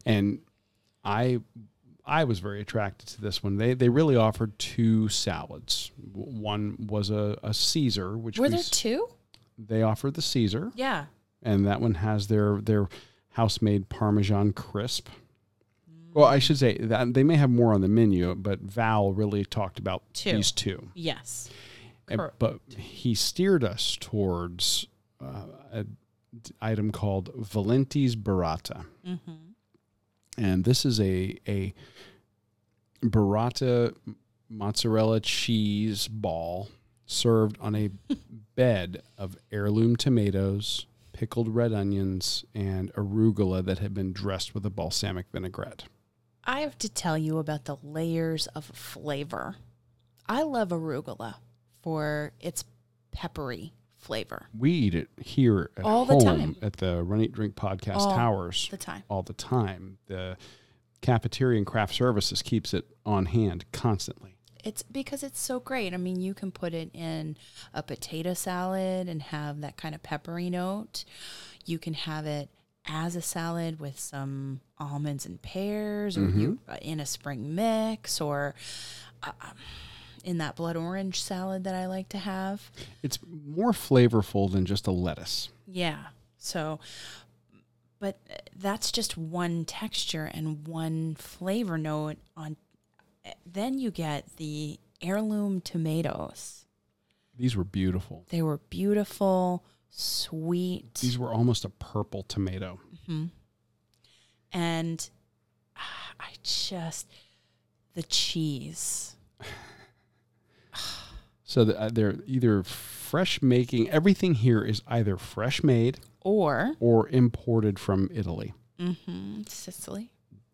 and I I was very attracted to this one. They they really offered two salads. One was a, a Caesar, which Were we there two? they offered the Caesar, Yeah. and that one has their their house made Parmesan crisp. Well, I should say that they may have more on the menu, but Val really talked about Two. these two. Yes. And- but he steered us towards uh, a d- item called Valenti's Burrata. Mm-hmm. and this is a a burrata mozzarella cheese ball served on a bed of heirloom tomatoes, pickled red onions, and arugula that had been dressed with a balsamic vinaigrette. I have to tell you about the layers of flavor. I love arugula for its peppery flavor We eat it here at All the time. at the Run Eat Drink Podcast All Towers the time. all the time. The cafeteria and craft services keeps it on hand constantly. It's because it's so great. I mean, you can put it in a potato salad and have that kind of peppery note. You can have it as a salad with some almonds and pears, or you uh, in a spring mix, or uh, um, in that blood orange salad that I like to have. It's more flavorful than just a lettuce. Yeah. So, but uh, that's just one texture and one flavor note on. Then you get the heirloom tomatoes. These were beautiful. They were beautiful, sweet, These were almost a purple tomato. and ah, I just the cheese. So the, uh, they're either fresh making. Everything here is either fresh made Or or imported from Italy. mhm, Sicily.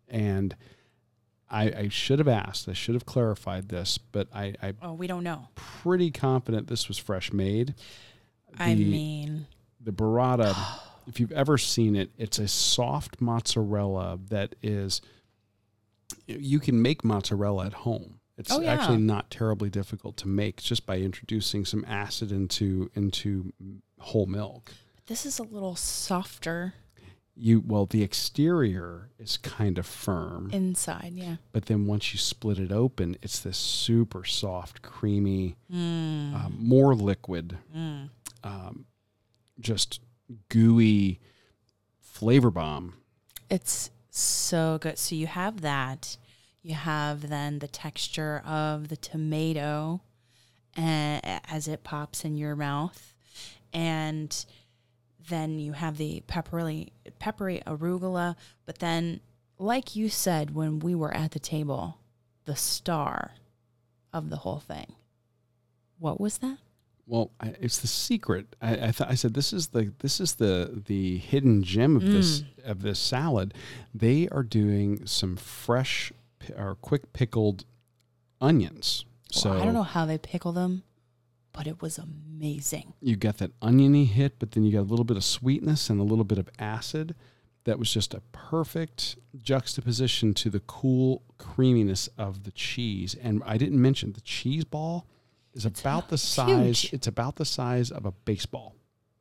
And I, I should have asked. I should have clarified this, but I, I'm Oh, we don't know. pretty confident this was fresh made. I mean, the burrata, if you've ever seen it, it's a soft mozzarella that is. You can make mozzarella at home. It's Oh, yeah. actually not terribly difficult to make just by introducing some acid into into whole milk. this is a little softer You well, the exterior is kind of firm, inside. Yeah. but then once you split it open, it's this super soft, creamy, Mm. um, more liquid, Mm. um, just gooey flavor bomb. It's so good. So you have that. You have then the texture of the tomato uh, as it pops in your mouth. And then you have the peppery, peppery arugula. But then, like you said when we were at the table, the star of the whole thing. What was that? Well, I, it's the secret. I I, th- I said this is the this is the the hidden gem of this mm. of this salad. They are doing some fresh or quick pickled onions. So I don't know how they pickle them, but it was amazing. you get that oniony hit, but then you got a little bit of sweetness and a little bit of acid. That was just a perfect juxtaposition to the cool creaminess of the cheese. And I didn't mention the cheese ball is about the size. huge. It's about the size of a baseball.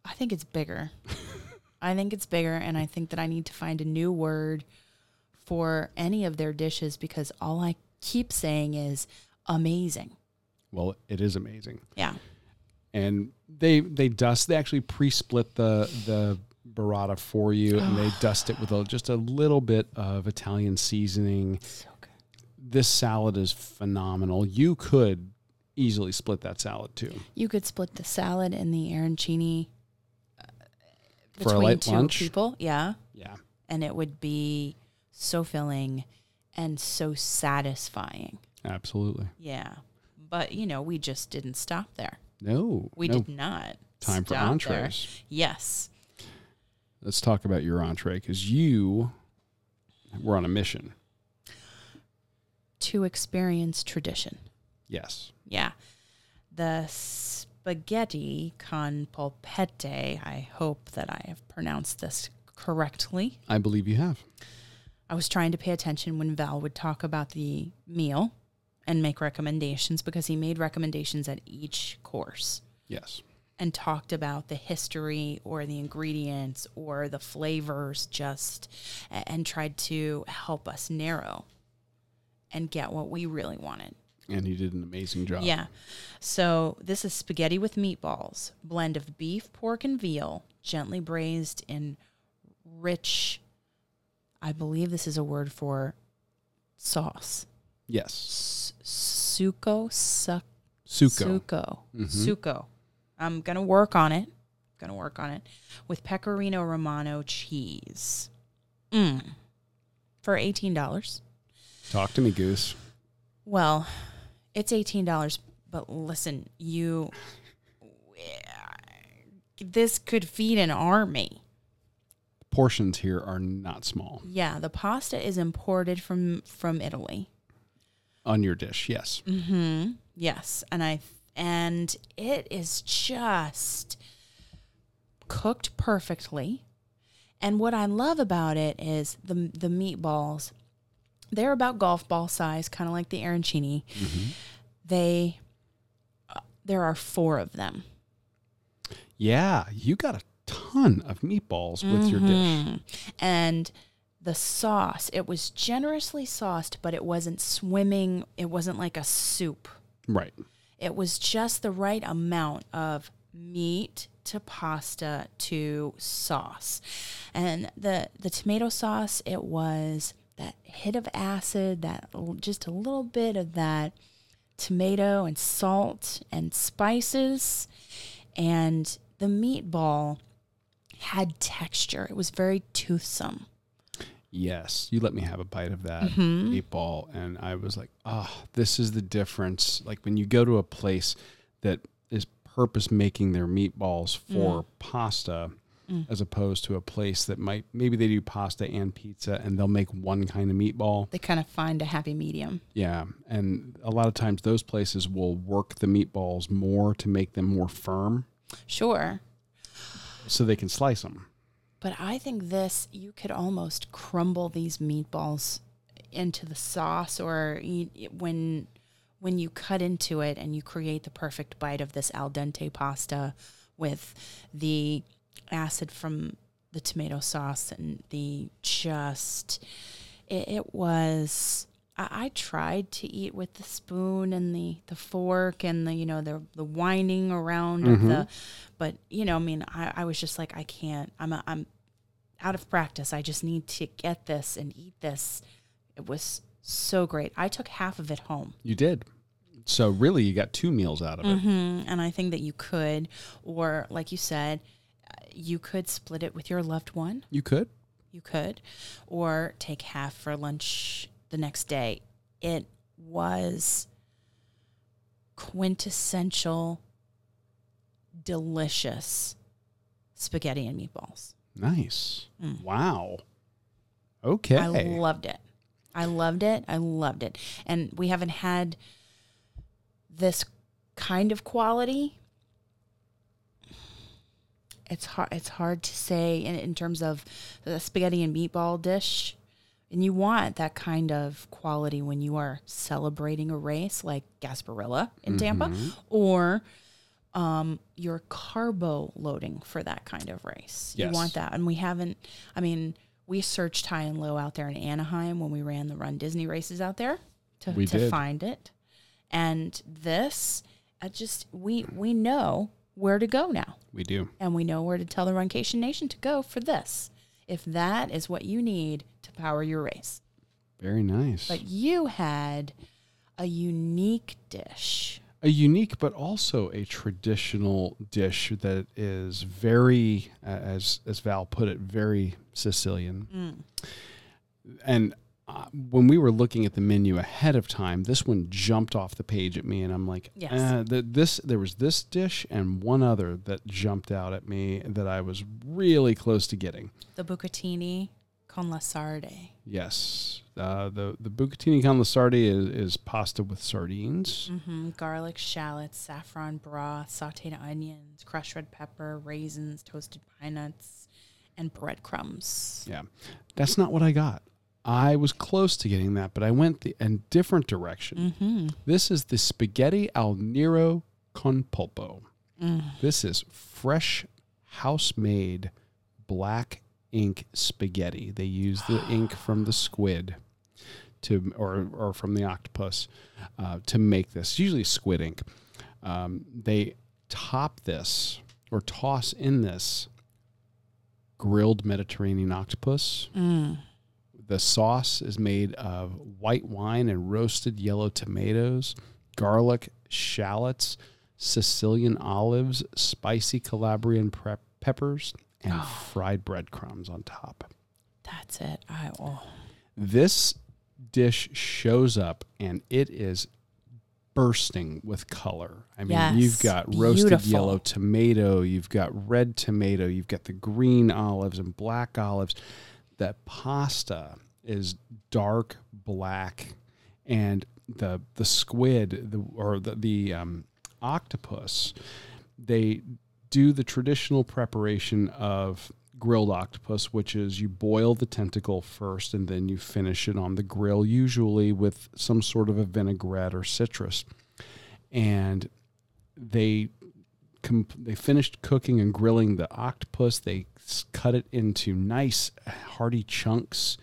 I think it's bigger. I think it's bigger, and I think that I need to find a new word for any of their dishes because all I keep saying is amazing. Well, it is amazing. Yeah. and they they dust they actually pre-split the the burrata for you and they dust it with a, just a little bit of Italian seasoning. So good. This salad is phenomenal. You could easily split that salad too. You could split the salad and the arancini uh, For a between light two lunch? people. Yeah. Yeah. And it would be so filling and so satisfying. Absolutely. Yeah. But, you know, we just didn't stop there. No. We no did not. time for stop there. entrees. Yes. Let's talk about your entree because you were on a mission. To experience tradition. Yes. Yeah. The spaghetti con polpette, I hope that I have pronounced this correctly. I believe you have. I was trying to pay attention when Val would talk about the meal and make recommendations because he made recommendations at each course Yes. and talked about the history or the ingredients or the flavors just and tried to help us narrow and get what we really wanted. And he did an amazing job. Yeah. So this is spaghetti with meatballs, blend of beef, pork, and veal, gently braised in rich. I believe this is a word for sauce. Yes. S- suco, suck, Suco. suco, Mhm. suco. I'm gonna work on it. Gonna work on it with pecorino romano cheese. Mm. For eighteen dollars. Talk to me, Goose. Well, it's eighteen dollars, but listen, you this could feed an army. Portions here are not small Yeah, the pasta is imported from from Italy. On your dish. Yes. Mm-hmm. Yes, and I and it is just cooked perfectly. And what I love about it is the the meatballs. They're about golf ball size, kind of like the arancini. They uh, there are four of them. Yeah, you got a ton of meatballs with your dish. Mhm. And the sauce, it was generously sauced, but it wasn't swimming. It wasn't like a soup. Right. It was just the right amount of meat to pasta to sauce. And the the tomato sauce, it was that hit of acid, that just a little bit of that tomato and salt and spices and the meatball had texture. It was very toothsome. Yes, you let me have a bite of that Mm-hmm. meatball, and I was like, "Ah, this is the difference." Like when you go to a place that is purpose making their meatballs for pasta, as opposed to a place that might maybe they do pasta and pizza, and they'll make one kind of meatball. They kind of find a happy medium. Yeah, and a lot of times those places will work the meatballs more to make them more firm, Sure. so they can slice them. But I think this, you could almost crumble these meatballs into the sauce, or when when you cut into it and you create the perfect bite of this al dente pasta with the acid from the tomato sauce and the just it, it was I, I tried to eat with the spoon and the the fork and the you know the the winding around of the but you know i mean I, I was just like i can't i'm a, i'm out of practice. I just need to get this and eat this. It was so great. I took half of it home. You did. So really, you got two meals out of it. hmm and i think that you could or like you said uh, you could split it with your loved one. You could. you could, or take half for lunch the next day. It was quintessential, delicious spaghetti and meatballs. Nice. Mm. Wow. Okay. I loved it. I loved it. I loved it. And we haven't had this kind of quality. It's hard. It's hard to say in, in terms of the spaghetti and meatball dish. And you want that kind of quality when you are celebrating a race like Gasparilla in Tampa, or um, you're carbo loading for that kind of race. Yes. You want that. And we haven't, I mean, we searched high and low out there in Anaheim when we ran the Run Disney races out there to, We to did. find it. And this, I just, we, we know where to go now. we do. And we know where to tell the Runcation Nation to go for this. If that is what you need to power your race. Very nice. But you had a unique dish. a unique but also a traditional dish that is very as as Val put it very Sicilian. Mm. And uh, when we were looking at the menu ahead of time, this one jumped off the page at me and I'm like, Yes. th- this there was this dish and one other that jumped out at me that I was really close to getting. The bucatini con la sarde. Yes. Uh, the the bucatini con la sardi is, is pasta with sardines. hmm Garlic, shallots, saffron broth, sauteed onions, crushed red pepper, raisins, toasted pine nuts, and breadcrumbs. Yeah, that's not what I got. I was close to getting that, but I went the a different direction. Mm-hmm. This is the spaghetti al nero con polpo. This is fresh, house-made black ink spaghetti. They use the ink from the squid to, or or from the octopus, uh, to make this. It's usually squid ink. Um, they top this or toss in this grilled Mediterranean octopus. The sauce is made of white wine and roasted yellow tomatoes, garlic, shallots, Sicilian olives, spicy Calabrian prep peppers, and oh. fried breadcrumbs on top. That's it. I oh. This dish shows up and it is bursting with color. I mean, Yes, you've got roasted beautiful. yellow tomato, you've got red tomato, you've got the green olives and black olives. That pasta is dark black and the the squid the or the, the um octopus, they do the traditional preparation of grilled octopus, which is you boil the tentacle first and then you finish it on the grill, usually with some sort of a vinaigrette or citrus. And they they finished cooking and grilling the octopus. They cut it into nice hearty chunks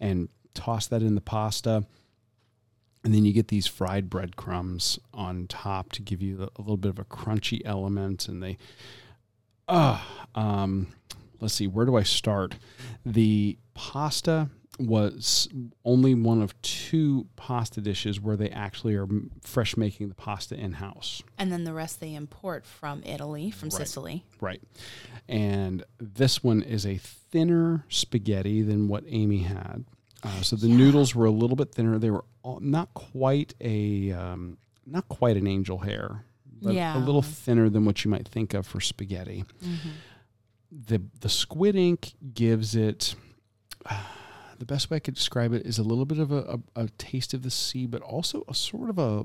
and toss that in the pasta. And then you get these fried breadcrumbs on top to give you a little bit of a crunchy element. And they, ah, um, let's see, where do I start? The pasta was only one of two pasta dishes where they actually are fresh making the pasta in house. And then the rest they import from Italy, from Right. Sicily. Right. And this one is a thinner spaghetti than what Aimee had. Uh, so the noodles were a little bit thinner. They were all, not quite a um, not quite an angel hair, but Yeah. a little thinner than what you might think of for spaghetti. Mm-hmm. The the squid ink gives it. The best way I could describe it is a little bit of a, a, a taste of the sea, but also a sort of a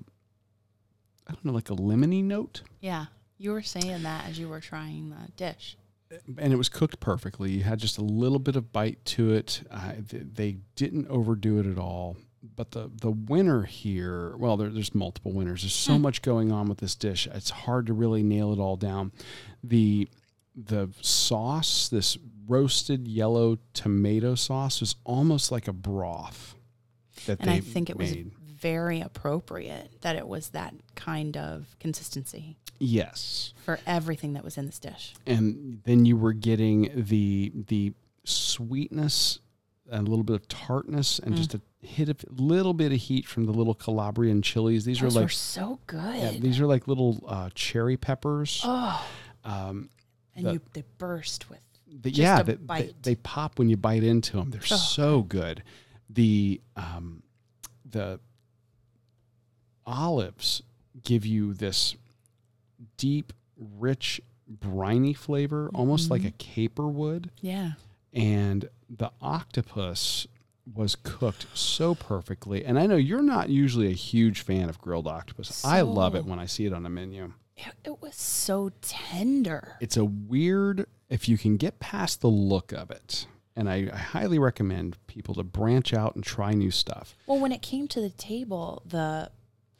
I don't know, like a lemony note. Yeah. You were saying that as you were trying the dish. and it was cooked perfectly. You had just a little bit of bite to it. Uh, th- they didn't overdo it at all. But the the winner here, well, there, there's multiple winners. There's so Hmm. much going on with this dish. It's hard to really nail it all down. The the sauce, this roasted yellow tomato sauce, was almost like a broth that And they I think it was very appropriate that it was that kind of consistency Yes. for everything that was in this dish. and then you were getting the the sweetness and a little bit of tartness and Mm. just a hit of little bit of heat from the little calabrian chilies these Those are were like so good. yeah, these are like little uh, cherry peppers oh, um, and the- you they burst with the, yeah a they, they, pop when you bite into them they're Oh. so good the um, the olives give you this deep rich briny flavor almost like Mhm. a caper would yeah. and the octopus was cooked so perfectly. And I know you're not usually a huge fan of grilled octopus. I love it when I see it on a menu. It, it was so tender. It's a weird, if you can get past the look of it, and I, I highly recommend people to branch out and try new stuff. Well, when it came to the table, the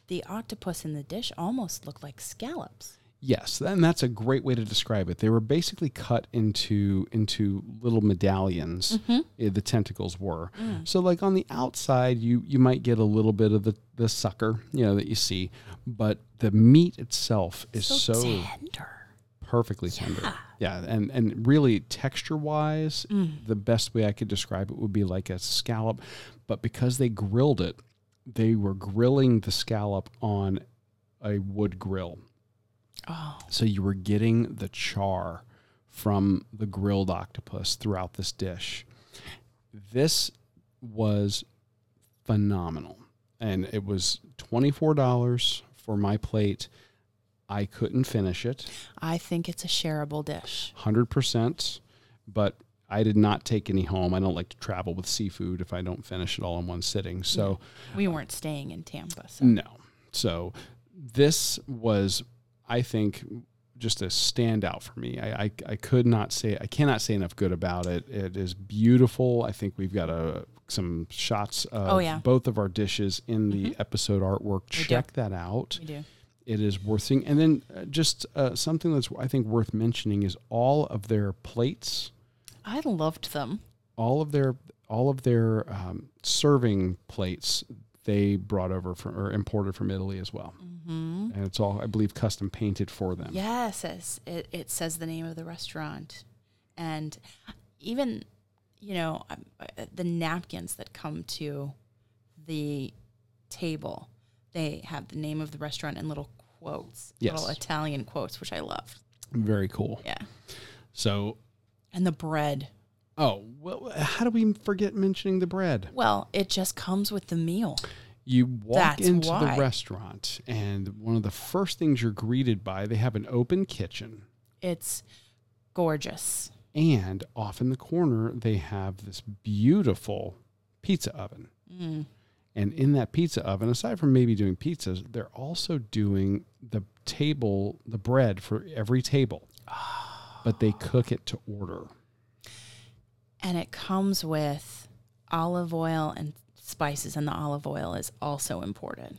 the octopus in the dish almost looked like scallops. Yes, and that's a great way to describe it. They were basically cut into into little medallions. eh, The tentacles were so like on the outside, you you might get a little bit of the the sucker, you know, that you see, but the meat itself is So, so, tender. Perfectly tender. Yeah, and and really texture wise, mm. the best way I could describe it would be like a scallop, but because they grilled it, they were grilling the scallop on a wood grill. Oh, So you were getting the char from the grilled octopus throughout this dish. This was phenomenal. And it was $24 for my plate. I couldn't finish it I think it's a shareable dish. 100%, but I did not take any home. I don't like to travel with seafood if I don't finish it all in one sitting. So, We weren't staying in Tampa, so no. So this was, I think, just a standout for me. I, I, I could not say, I cannot say enough good about it. It is beautiful. I think we've got a, some shots oh, of Oh, yeah. both of our dishes in the mm-hmm. episode artwork. Check that out. we do. It is worth seeing. And then uh, just uh, something that's, I think, worth mentioning is all of their plates, I loved them. all of their, all of their um, serving plates, they brought over from, or imported from Italy as well hmm and it's all I believe custom painted for them. Yes, it, it says the name of the restaurant. And even, you know, um, uh, the napkins that come to the table, they have the name of the restaurant and little quotes, little Italian quotes, which I love. Very cool. Yeah. So, And the bread. oh well, how do we forget mentioning the bread? Well, it just comes with the meal. You walk That's into why. the restaurant, and one of the first things you're greeted by, they have an open kitchen, It's gorgeous. and off in the corner they have this beautiful pizza oven. Mm. And in that pizza oven, aside from maybe doing pizzas, they're also doing the table, the bread for every table. Ah. But they cook it to order. And it comes with olive oil and spices, and the olive oil is also imported.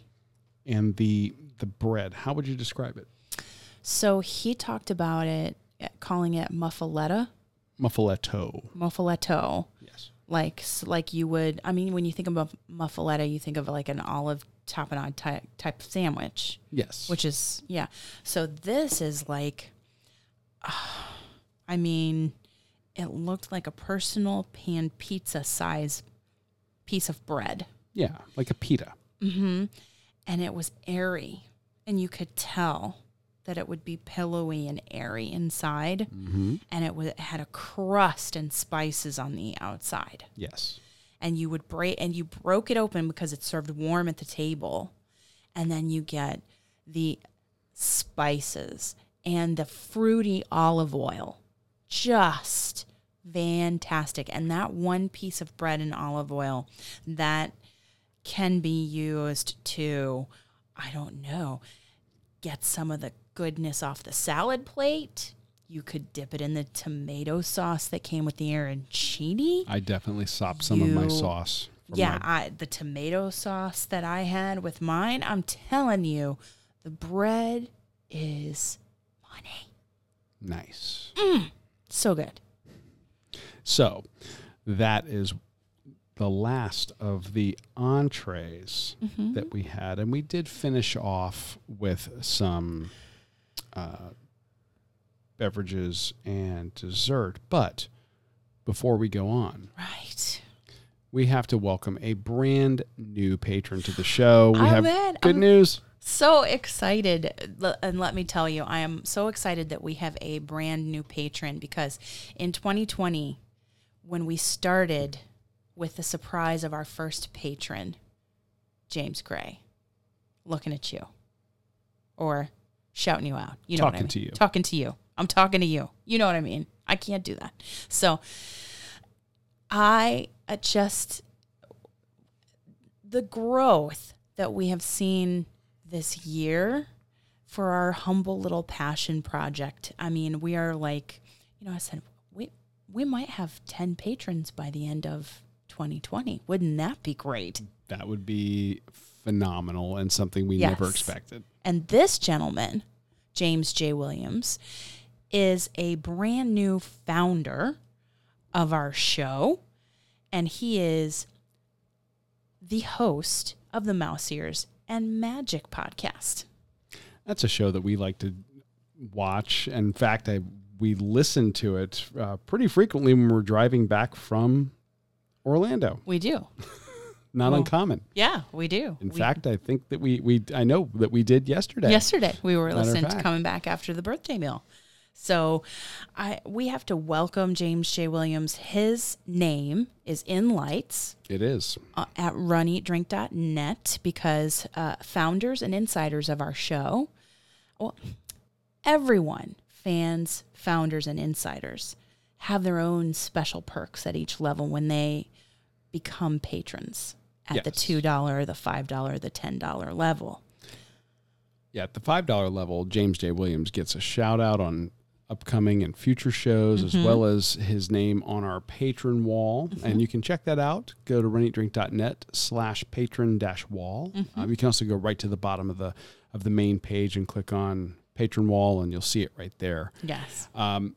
And the the bread, how would you describe it? So he talked about it, calling it muffaletta, Muffaletto. muffaletto. Like like you would. I mean, when you think about muffaletta, you think of like an olive tapenade type type sandwich, Yes. which is yeah. So this is like, I mean, it looked like a personal pan pizza size piece of bread. yeah, like a pita. Mm-hmm. And it was airy and you could tell that it would be pillowy and airy inside mm-hmm. and it, was, it had a crust and spices on the outside. Yes. and you would break and you broke it open because it's served warm at the table and then you get the spices and the fruity olive oil. Just fantastic. And that one piece of bread and olive oil that can be used to i don't know get some of the goodness off the salad plate you could dip it in the tomato sauce that came with the arancini I definitely sopped some of my sauce. from yeah, my- I, the tomato sauce that I had with mine, I'm telling you, the bread is money. nice. So good. So that is the last of the entrees Mm-hmm. that we had. And we did finish off with some uh, beverages and dessert. But before we go on, Right. we have to welcome a brand new patron to the show. We Oh, have good I'm- news. So excited. And let me tell you, I am so excited that we have a brand new patron because in 2020, when we started with the surprise of our first patron, James Gray, looking at you or shouting you out. You know what I Talking mean? to you. Talking to you. I'm talking to you. You know what I mean? I can't do that. So I just the growth that we have seen this year for our humble little passion project. I mean, we are like, you know, I said we we might have 10 patrons by the end of 2020. Wouldn't that be great? That would be phenomenal and something we never expected. And this gentleman, James J. Williams, is a brand new founder of our show. And he is the host of the Mouse Ears and Magic podcast. That's a show that we like to watch. In fact, I we listen to it uh, pretty frequently when we're driving back from Orlando. We do. Not Well, uncommon. Yeah, we do. In We- fact, I think that we we I know that we did yesterday. yesterday we were listening to coming back after the birthday meal. So I we have to welcome James J. Williams. His name is in lights. It is. uh, at runeatdrink.net because uh, founders and insiders of our show, well, everyone, fans, founders, and insiders, have their own special perks at each level when they become patrons at the $2, the $5, the $10 level. Yeah, at the five dollar level, James J. Williams gets a shout out on upcoming and future shows, Mm-hmm. as well as his name on our patron wall. And you can check that out. Go to runeatdrink.net slash patron dash wall. Mm-hmm. Um, you can also go right to the bottom of the of the main page and click on patron wall, and you'll see it right there. Yes. Um,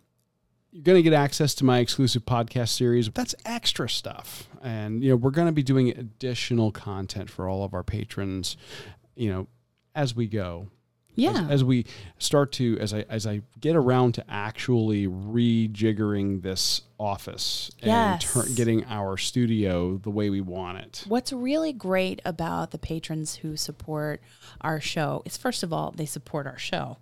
you're going to get access to my exclusive podcast series. That's extra stuff. And, you know, we're going to be doing additional content for all of our patrons, you know, as we go. Yeah. As, as we start to, as I, as I get around to actually rejiggering this office Yes. and tur- getting our studio the way we want it. What's really great about the patrons who support our show is, first of all, they support our show,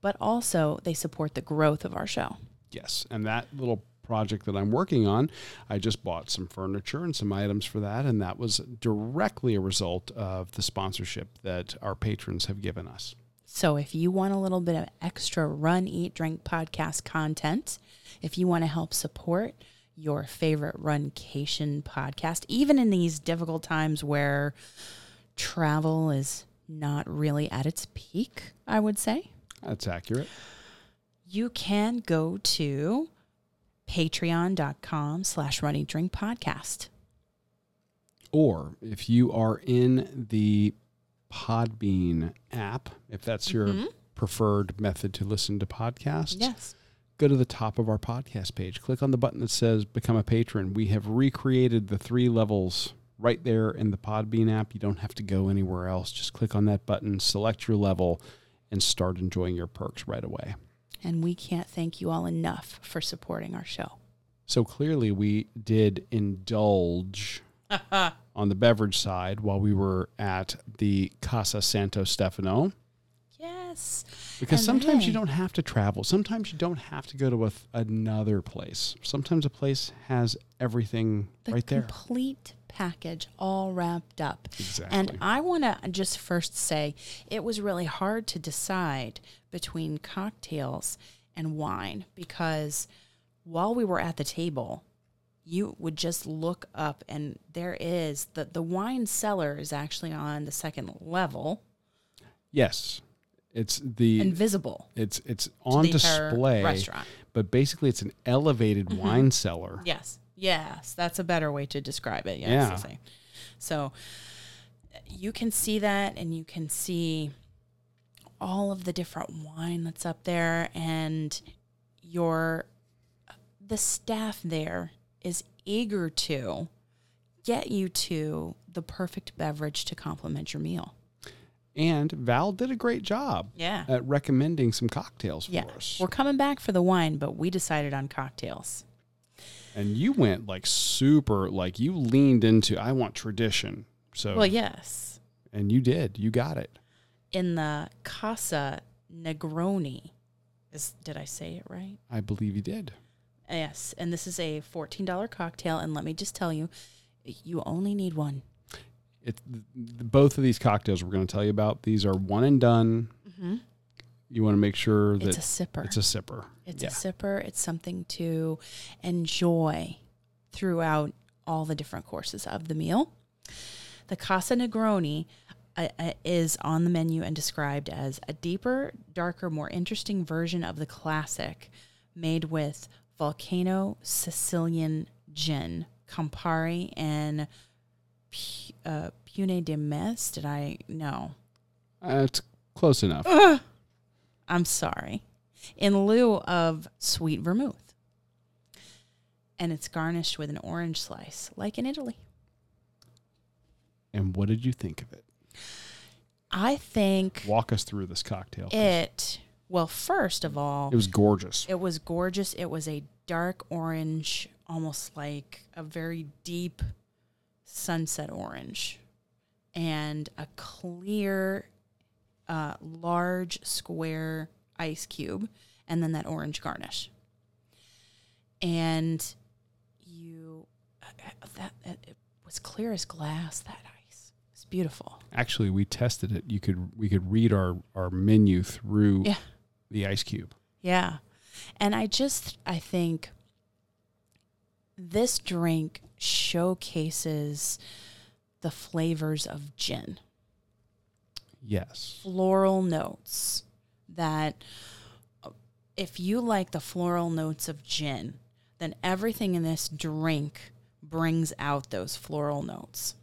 but also they support the growth of our show. Yes, and that little project that I'm working on, I just bought some furniture and some items for that, and that was directly a result of the sponsorship that our patrons have given us. So if you want a little bit of extra Run, Eat, Drink podcast content, if you want to help support your favorite runcation podcast, even in these difficult times where travel is not really at its peak, I would say. That's accurate. You can go to patreon.com slash runeatdrink podcast. Or if you are in the Podbean app, if that's your Mhm. preferred method to listen to podcasts, Yes. go to the top of our podcast page. Click on the button that says Become a Patron. We have recreated the three levels right there in the Podbean app. You don't have to go anywhere else. Just click on that button, select your level, and start enjoying your perks right away. And we can't thank you all enough for supporting our show. So clearly, we did indulge on the beverage side while we were at the Casa Santo Stefano. Yes. Because And sometimes you don't have to travel. Sometimes you don't have to go to a, another place. Sometimes a place has everything The right there. complete package all wrapped up. Exactly. And I want to just first say it was really hard to decide between cocktails and wine because while we were at the table, you would just look up and there is the the wine cellar is actually on the second level yes, it's the invisible. it's it's on display, restaurant. but basically it's an elevated Mm-hmm. wine cellar. Yes. Yes. That's a better way to describe it. Yes. Yeah. So you can see that and you can see all of the different wine that's up there and your the staff there is eager to get you to the perfect beverage to complement your meal. And Val did a great job Yeah. at recommending some cocktails for Yeah. us. We're coming back for the wine, but we decided on cocktails. And you went like super, like you leaned into, I want tradition. So, Well, yes. and you did, you got it. in the Casa Negroni. Is did I say it right? I believe you did. Yes, and this is a fourteen dollar cocktail. And let me just tell you, you only need one. It, th- th- both of these cocktails we're going to tell you about, these are one and done. Mm-hmm. You want to make sure that It's a sipper. it's a sipper. It's yeah. a sipper. It's something to enjoy throughout all the different courses of the meal. The Casa Negroni uh, uh, is on the menu and described as a deeper, darker, more interesting version of the classic made with volcano Sicilian gin, Campari, and Pu- uh, Pune de Mes. Did I? No. Uh, it's close enough. I'm sorry, in lieu of sweet vermouth. And it's garnished with an orange slice, like in Italy. And what did you think of it? I think Walk us through this cocktail. 'cause it, well, first of all, it was gorgeous. it was gorgeous. It was a dark orange, almost like a very deep sunset orange, and a clear, uh, large square ice cube, and then that orange garnish. And you, uh, that it was clear as glass. That ice it's beautiful. Actually, we tested it. You could we could read our our menu through Yeah. the ice cube. Yeah. And I just I think this drink showcases the flavors of gin. Yes. Floral notes that uh, if you like the floral notes of gin, then everything in this drink brings out those floral notes.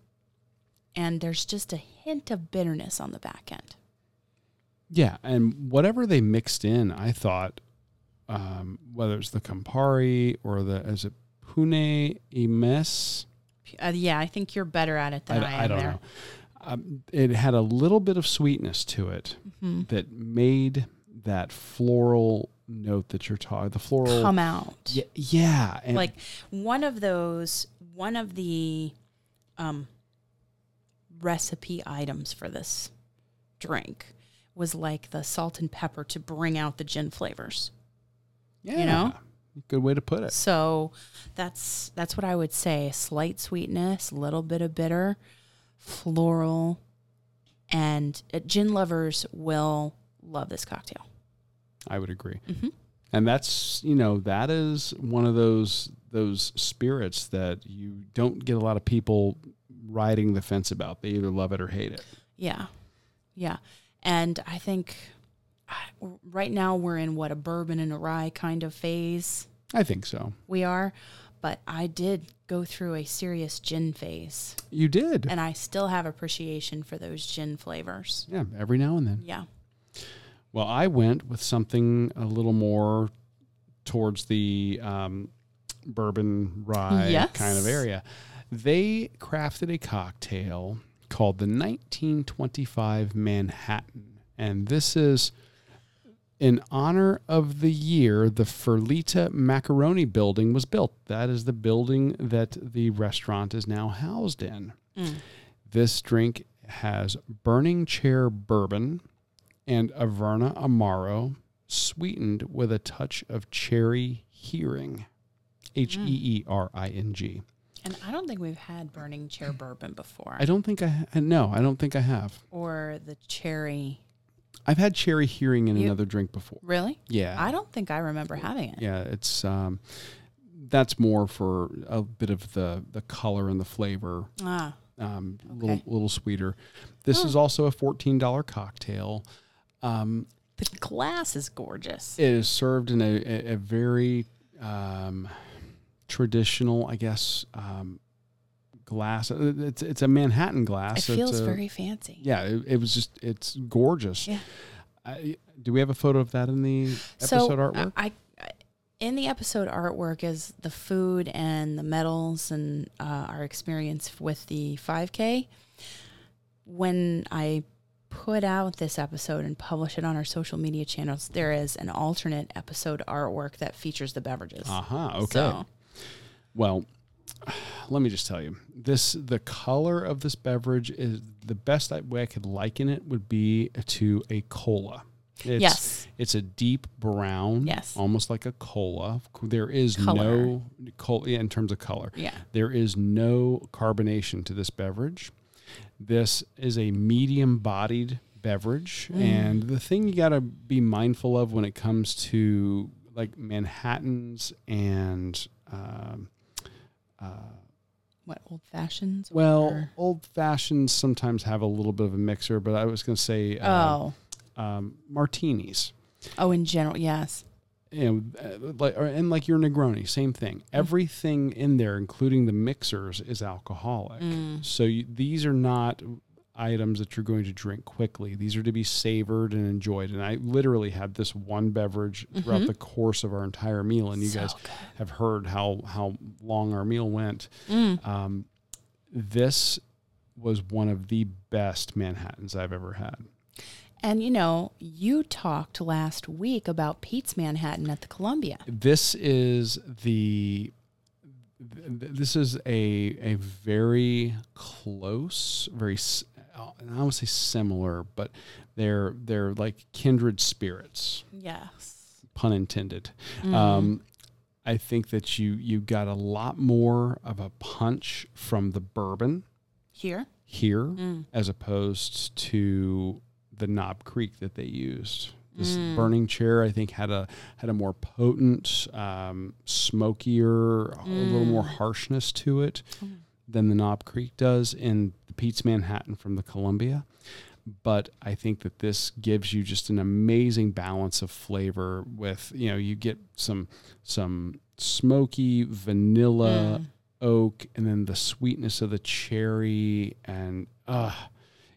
And there's just a hint of bitterness on the back end. Yeah, and whatever they mixed in, I thought, um, whether it's the Campari or the is it Pune Imes, Uh, yeah, I think you're better at it than I, I, am I don't there. know. Um, it had a little bit of sweetness to it Mm-hmm. that made that floral note that you're talking. The floral, Come out. yeah, yeah, and like one of those one of the um recipe items for this drink was like the salt and pepper to bring out the gin flavors yeah, know? good way to put it. so that's that's what i would say slight sweetness a little bit of bitter floral and uh, gin lovers will love this cocktail I would agree. Mm-hmm. and that's you know that is one of those those spirits that you don't get a lot of people riding the fence about. They either love it or hate it. Yeah. Yeah. And I think right now we're in what a bourbon and a rye kind of phase I think so. we are. But I did go through a serious gin phase, You did, and I still have appreciation for those gin flavors. yeah. Every now and then. Yeah. Well, I went with something a little more towards the um, bourbon rye Yes. kind of area. They crafted a cocktail called the 1925 Manhattan. And this is in honor of the year the Ferlita Macaroni building was built. That is the building that the restaurant is now housed in. Mm. This drink has Burning Chair bourbon and Averna Amaro, sweetened with a touch of cherry Heering. H E E R I N G. And I don't think we've had burning chair bourbon before, I don't think I ha- no, I don't think I have. or the cherry. I've had cherry Heering in You- another drink before. Really? Yeah. I don't think I remember having it. yeah, it's um that's more for a bit of the the color and the flavor. Ah, Um a Okay. little little sweeter. This is also a $14 cocktail. Um the glass is gorgeous. It is served in a, a, a very um, traditional, I guess, um, glass. Uh, It's it's a Manhattan glass. It feels a- very fancy. yeah. It, it was just it's gorgeous. Yeah. I, do we have a photo of that in the episode so artwork? I, I, in the episode artwork is the food and the medals and uh, our experience with the 5K. When I put out this episode and publish it on our social media channels, there is an alternate episode artwork that features the beverages. Uh huh. Okay. So, Well, let me just tell you this: the color of this beverage is the best way I could liken it would be to a cola. It's, Yes. it's a deep brown. Yes. almost like a cola. There is Color. no cola in terms of color. yeah. There is no carbonation to this beverage. This is a medium bodied beverage. Mm. And the thing you got to be mindful of when it comes to like Manhattans and, um, uh, What, old fashions? well, old fashions sometimes have a little bit of a mixer, but I was going to say uh, oh. um, martinis. Oh, in general, yes. you know, uh, like or, and like your Negroni, same thing. Everything in there, including the mixers, is alcoholic. Mm. So you, these are not items that you're going to drink quickly. These are to be savored and enjoyed. And I literally had this one beverage throughout the course of our entire meal. And you So guys good. have heard how how long our meal went. Mm. Um, this was one of the best Manhattans I've ever had. And you know, you talked last week about Pete's Manhattan at the Columbia. this is the th- th- this is a a very close very I to say similar but they're they're like kindred spirits Yes. pun intended Mm. um I think that you you got a lot more of a punch from the bourbon Here. here Mm. as opposed to the Knob Creek that they used. This Mm. burning chair, I think, had a had a more potent, um, smokier, a little more Mm. harshness to it than the Knob Creek does in the Pete's Manhattan from the Columbia. But I think that this gives you just an amazing balance of flavor. With you know, you get some some smoky vanilla Mm. oak and then the sweetness of the cherry and uh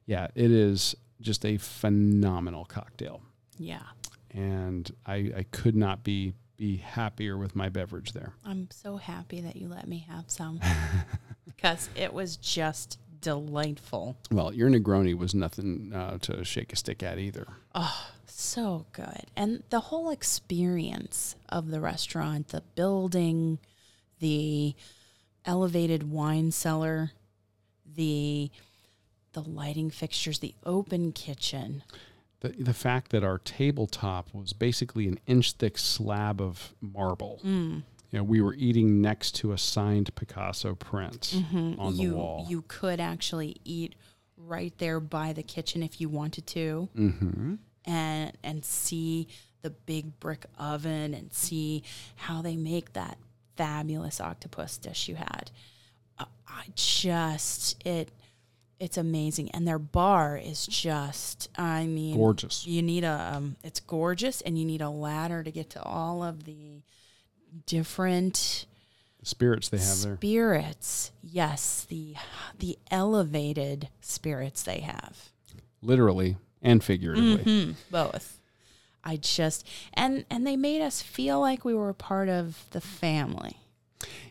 yeah it is just a phenomenal cocktail Yeah. and i i could not be be happier with my beverage there I'm so happy that you let me have some because it was just delightful. well your negroni was nothing uh, to shake a stick at either Oh, so good. And the whole experience of the restaurant, the building, the elevated wine cellar, the the lighting fixtures, the open kitchen. the, the fact that our tabletop was basically an inch thick slab of marble Mm. You know we were eating next to a signed picasso print on the wall you could actually eat right there by the kitchen if you wanted to. mm-hmm. and and see the big brick oven and see how they make that fabulous octopus dish you had. Uh, I just it it's amazing and their bar is just i mean Gorgeous. you need a um, it's gorgeous and you need a ladder to get to all of the different The spirits they have there. spirits yes the the elevated spirits they have Literally and figuratively. Mhm, both i just and and they made us feel like we were a part of the family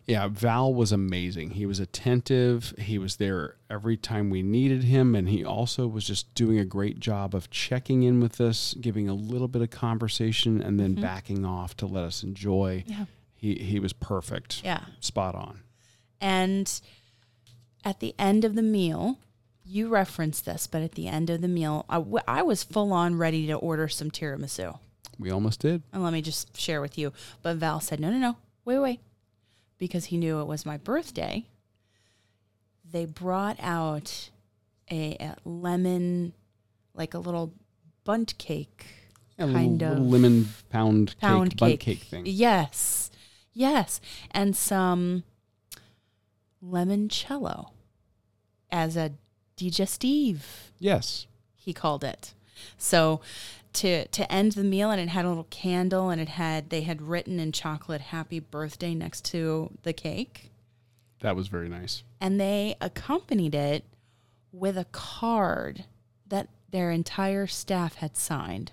Yeah, Val was amazing. He was attentive. He was there every time we needed him. And he also was just doing a great job of checking in with us, giving a little bit of conversation, and then mm-hmm. backing off to let us enjoy. yeah He, he was perfect. yeah Spot on. And at the end of the meal, you referenced this, but at the end of the meal, I, w- I was full on ready to order some tiramisu. We almost did. And let me just share with you. But Val said, no, no, no, wait, wait. Because he knew it was my birthday. They brought out a, a lemon, like a little Bundt cake A kind of lemon pound, pound cake, Bundt cake. cake thing. Yes. Yes. And some limoncello as a digestive, Yes. he called it. So to to end the meal and it had a little candle and it had they had written in chocolate happy birthday next to the cake That was very nice. and they accompanied it with a card that their entire staff had signed.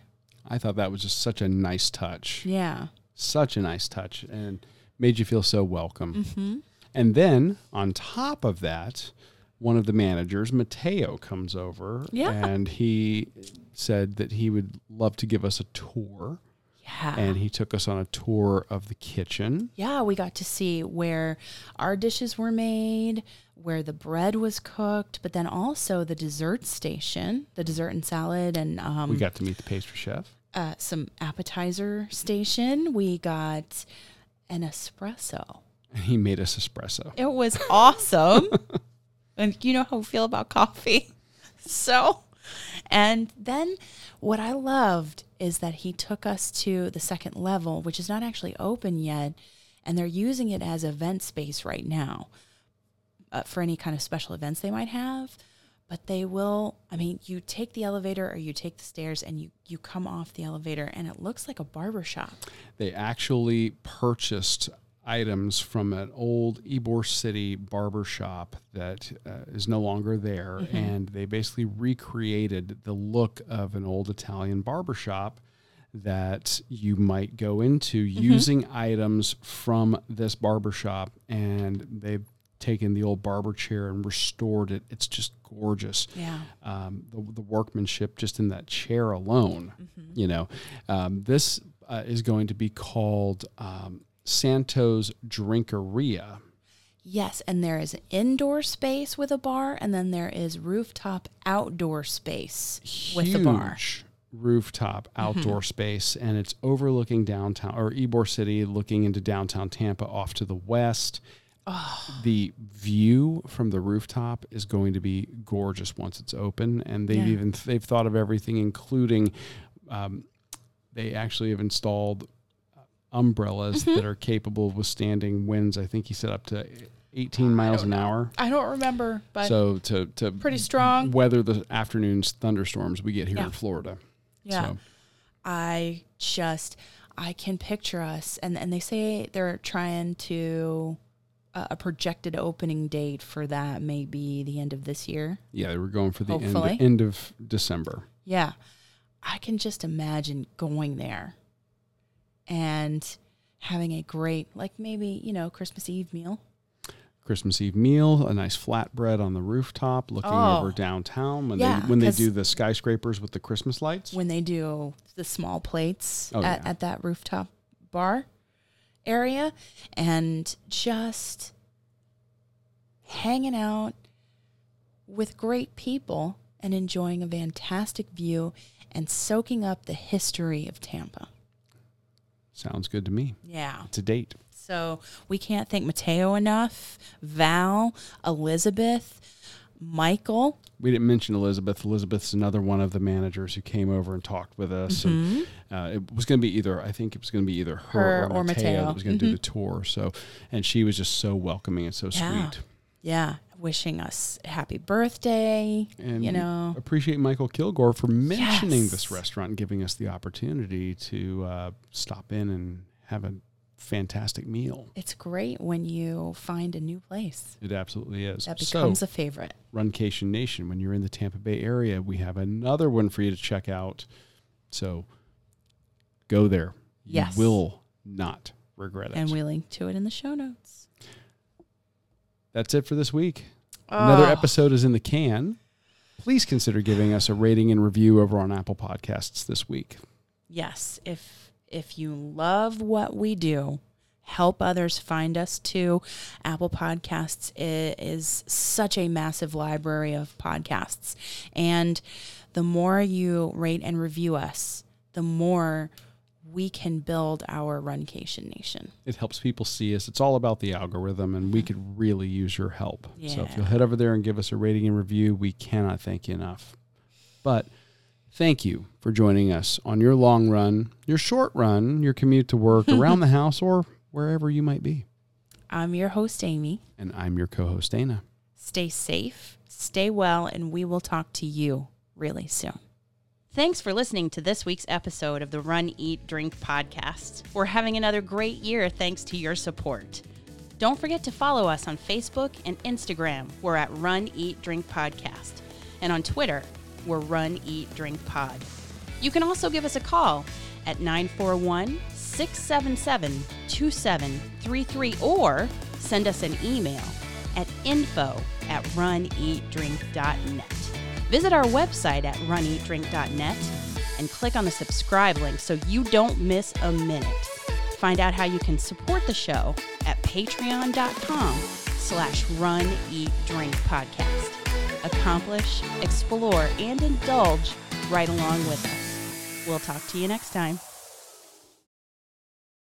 I thought that was just such a nice touch. Yeah. Such a nice touch and made you feel so welcome. Mhm. And then on top of that, one of the managers, Mateo, comes over Yeah. and he said that he would love to give us a tour. Yeah. And he took us on a tour of the kitchen. yeah, we got to see where our dishes were made, where the bread was cooked, but then also the dessert station, the dessert and salad, and um, we got to meet the pastry chef. uh, some appetizer station. We got an espresso. And he made us espresso. It was awesome. and you know how we feel about coffee. So, and then what I loved is that he took us to the second level, which is not actually open yet. And they're using it as event space right now uh, for any kind of special events they might have. But they will, I mean, you take the elevator or you take the stairs and you, you come off the elevator and it looks like a barber shop. They actually purchased items from an old Ybor City barber shop that uh, is no longer there. Mm-hmm. And they basically recreated the look of an old Italian barber shop that you might go into Mm-hmm. using items from this barber shop. And they've taken the old barber chair and restored it. It's just gorgeous Yeah. um, the, the workmanship just in that chair alone. Mm-hmm. You know, um, this uh, is going to be called um, Santos Drinkeria. Yes, and there is an indoor space with a bar, and then there is rooftop outdoor space with a bar. Mm-hmm. Huge Rooftop outdoor space, and it's overlooking downtown or Ybor City, looking into downtown Tampa off to the west. Oh. The view from the rooftop is going to be gorgeous once it's open, and they've Yeah. even they've thought of everything, including um, they actually have installed umbrellas Mm-hmm. that are capable of withstanding winds. I think he said up to 18 miles an hour. I don't remember, but So to to pretty strong. weather the afternoon's thunderstorms we get here Yeah. in Florida. Yeah. So I just I can picture us, and and they say they're trying to uh, a projected opening date for that may be the end of this year. yeah, they were going for the end, end of December. Yeah. I can just imagine going there and having a great, like maybe, you know, Christmas Eve meal. Christmas Eve meal, a nice flatbread on the rooftop looking Oh. over downtown when Yeah, they when they do the skyscrapers with the Christmas lights. when they do the small plates Oh, at, yeah. at that rooftop bar area and just hanging out with great people and enjoying a fantastic view and soaking up the history of Tampa. Sounds good to me. Yeah. To date. So we can't thank Mateo enough, Val, Elizabeth. Michael. We didn't mention Elizabeth. Elizabeth's another one of the managers who came over and talked with us. And uh, it was going to be either, I think it was going to be either her, Her or, or Mateo, Mateo. that was going to do the tour. So, and she was just so welcoming and so Yeah. sweet. Yeah, wishing us happy birthday. And you know, appreciate Michael Kilgore for mentioning Yes. this restaurant and giving us the opportunity to uh, stop in and have a fantastic meal. it's great when you find a new place It absolutely is. that so, becomes a favorite. Runcation Nation, when you're in the Tampa Bay area, we have another one for you to check out. So go there. Yes. You will not regret it. And we link to it in the show notes. That's it for this week. Another Oh. episode is in the can. Please consider giving us a rating and review over on Apple Podcasts this week. Yes, if if you love what we do, help others find us too. Apple Podcasts is such a massive library of podcasts, and the more you rate and review us, the more we can build our Runcation Nation. It helps people see us. It's all about the algorithm, and we could really use your help. Yeah. So if you'll head over there and give us a rating and review, we cannot thank you enough. But thank you for joining us on your long run, your short run, your commute to work, around the house, or wherever you might be. I'm your host, Amy. And I'm your co host, Dana. Stay safe, stay well, and we will talk to you really soon. Thanks for listening to this week's episode of the Run, Eat, Drink podcast. We're having another great year thanks to your support. Don't forget to follow us on Facebook and Instagram. We're at Run, Eat, Drink Podcast. And on Twitter, we're Run, Eat, Drink Pod. You can also give us a call at 941 677 2733 or send us an email at info at runeatdrink.net. Visit our website at runeatdrink.net and click on the subscribe link so you don't miss a minute. Find out how you can support the show at patreon.com slash run eat drink podcast. Accomplish, explore, and indulge right along with us. We'll talk to you next time.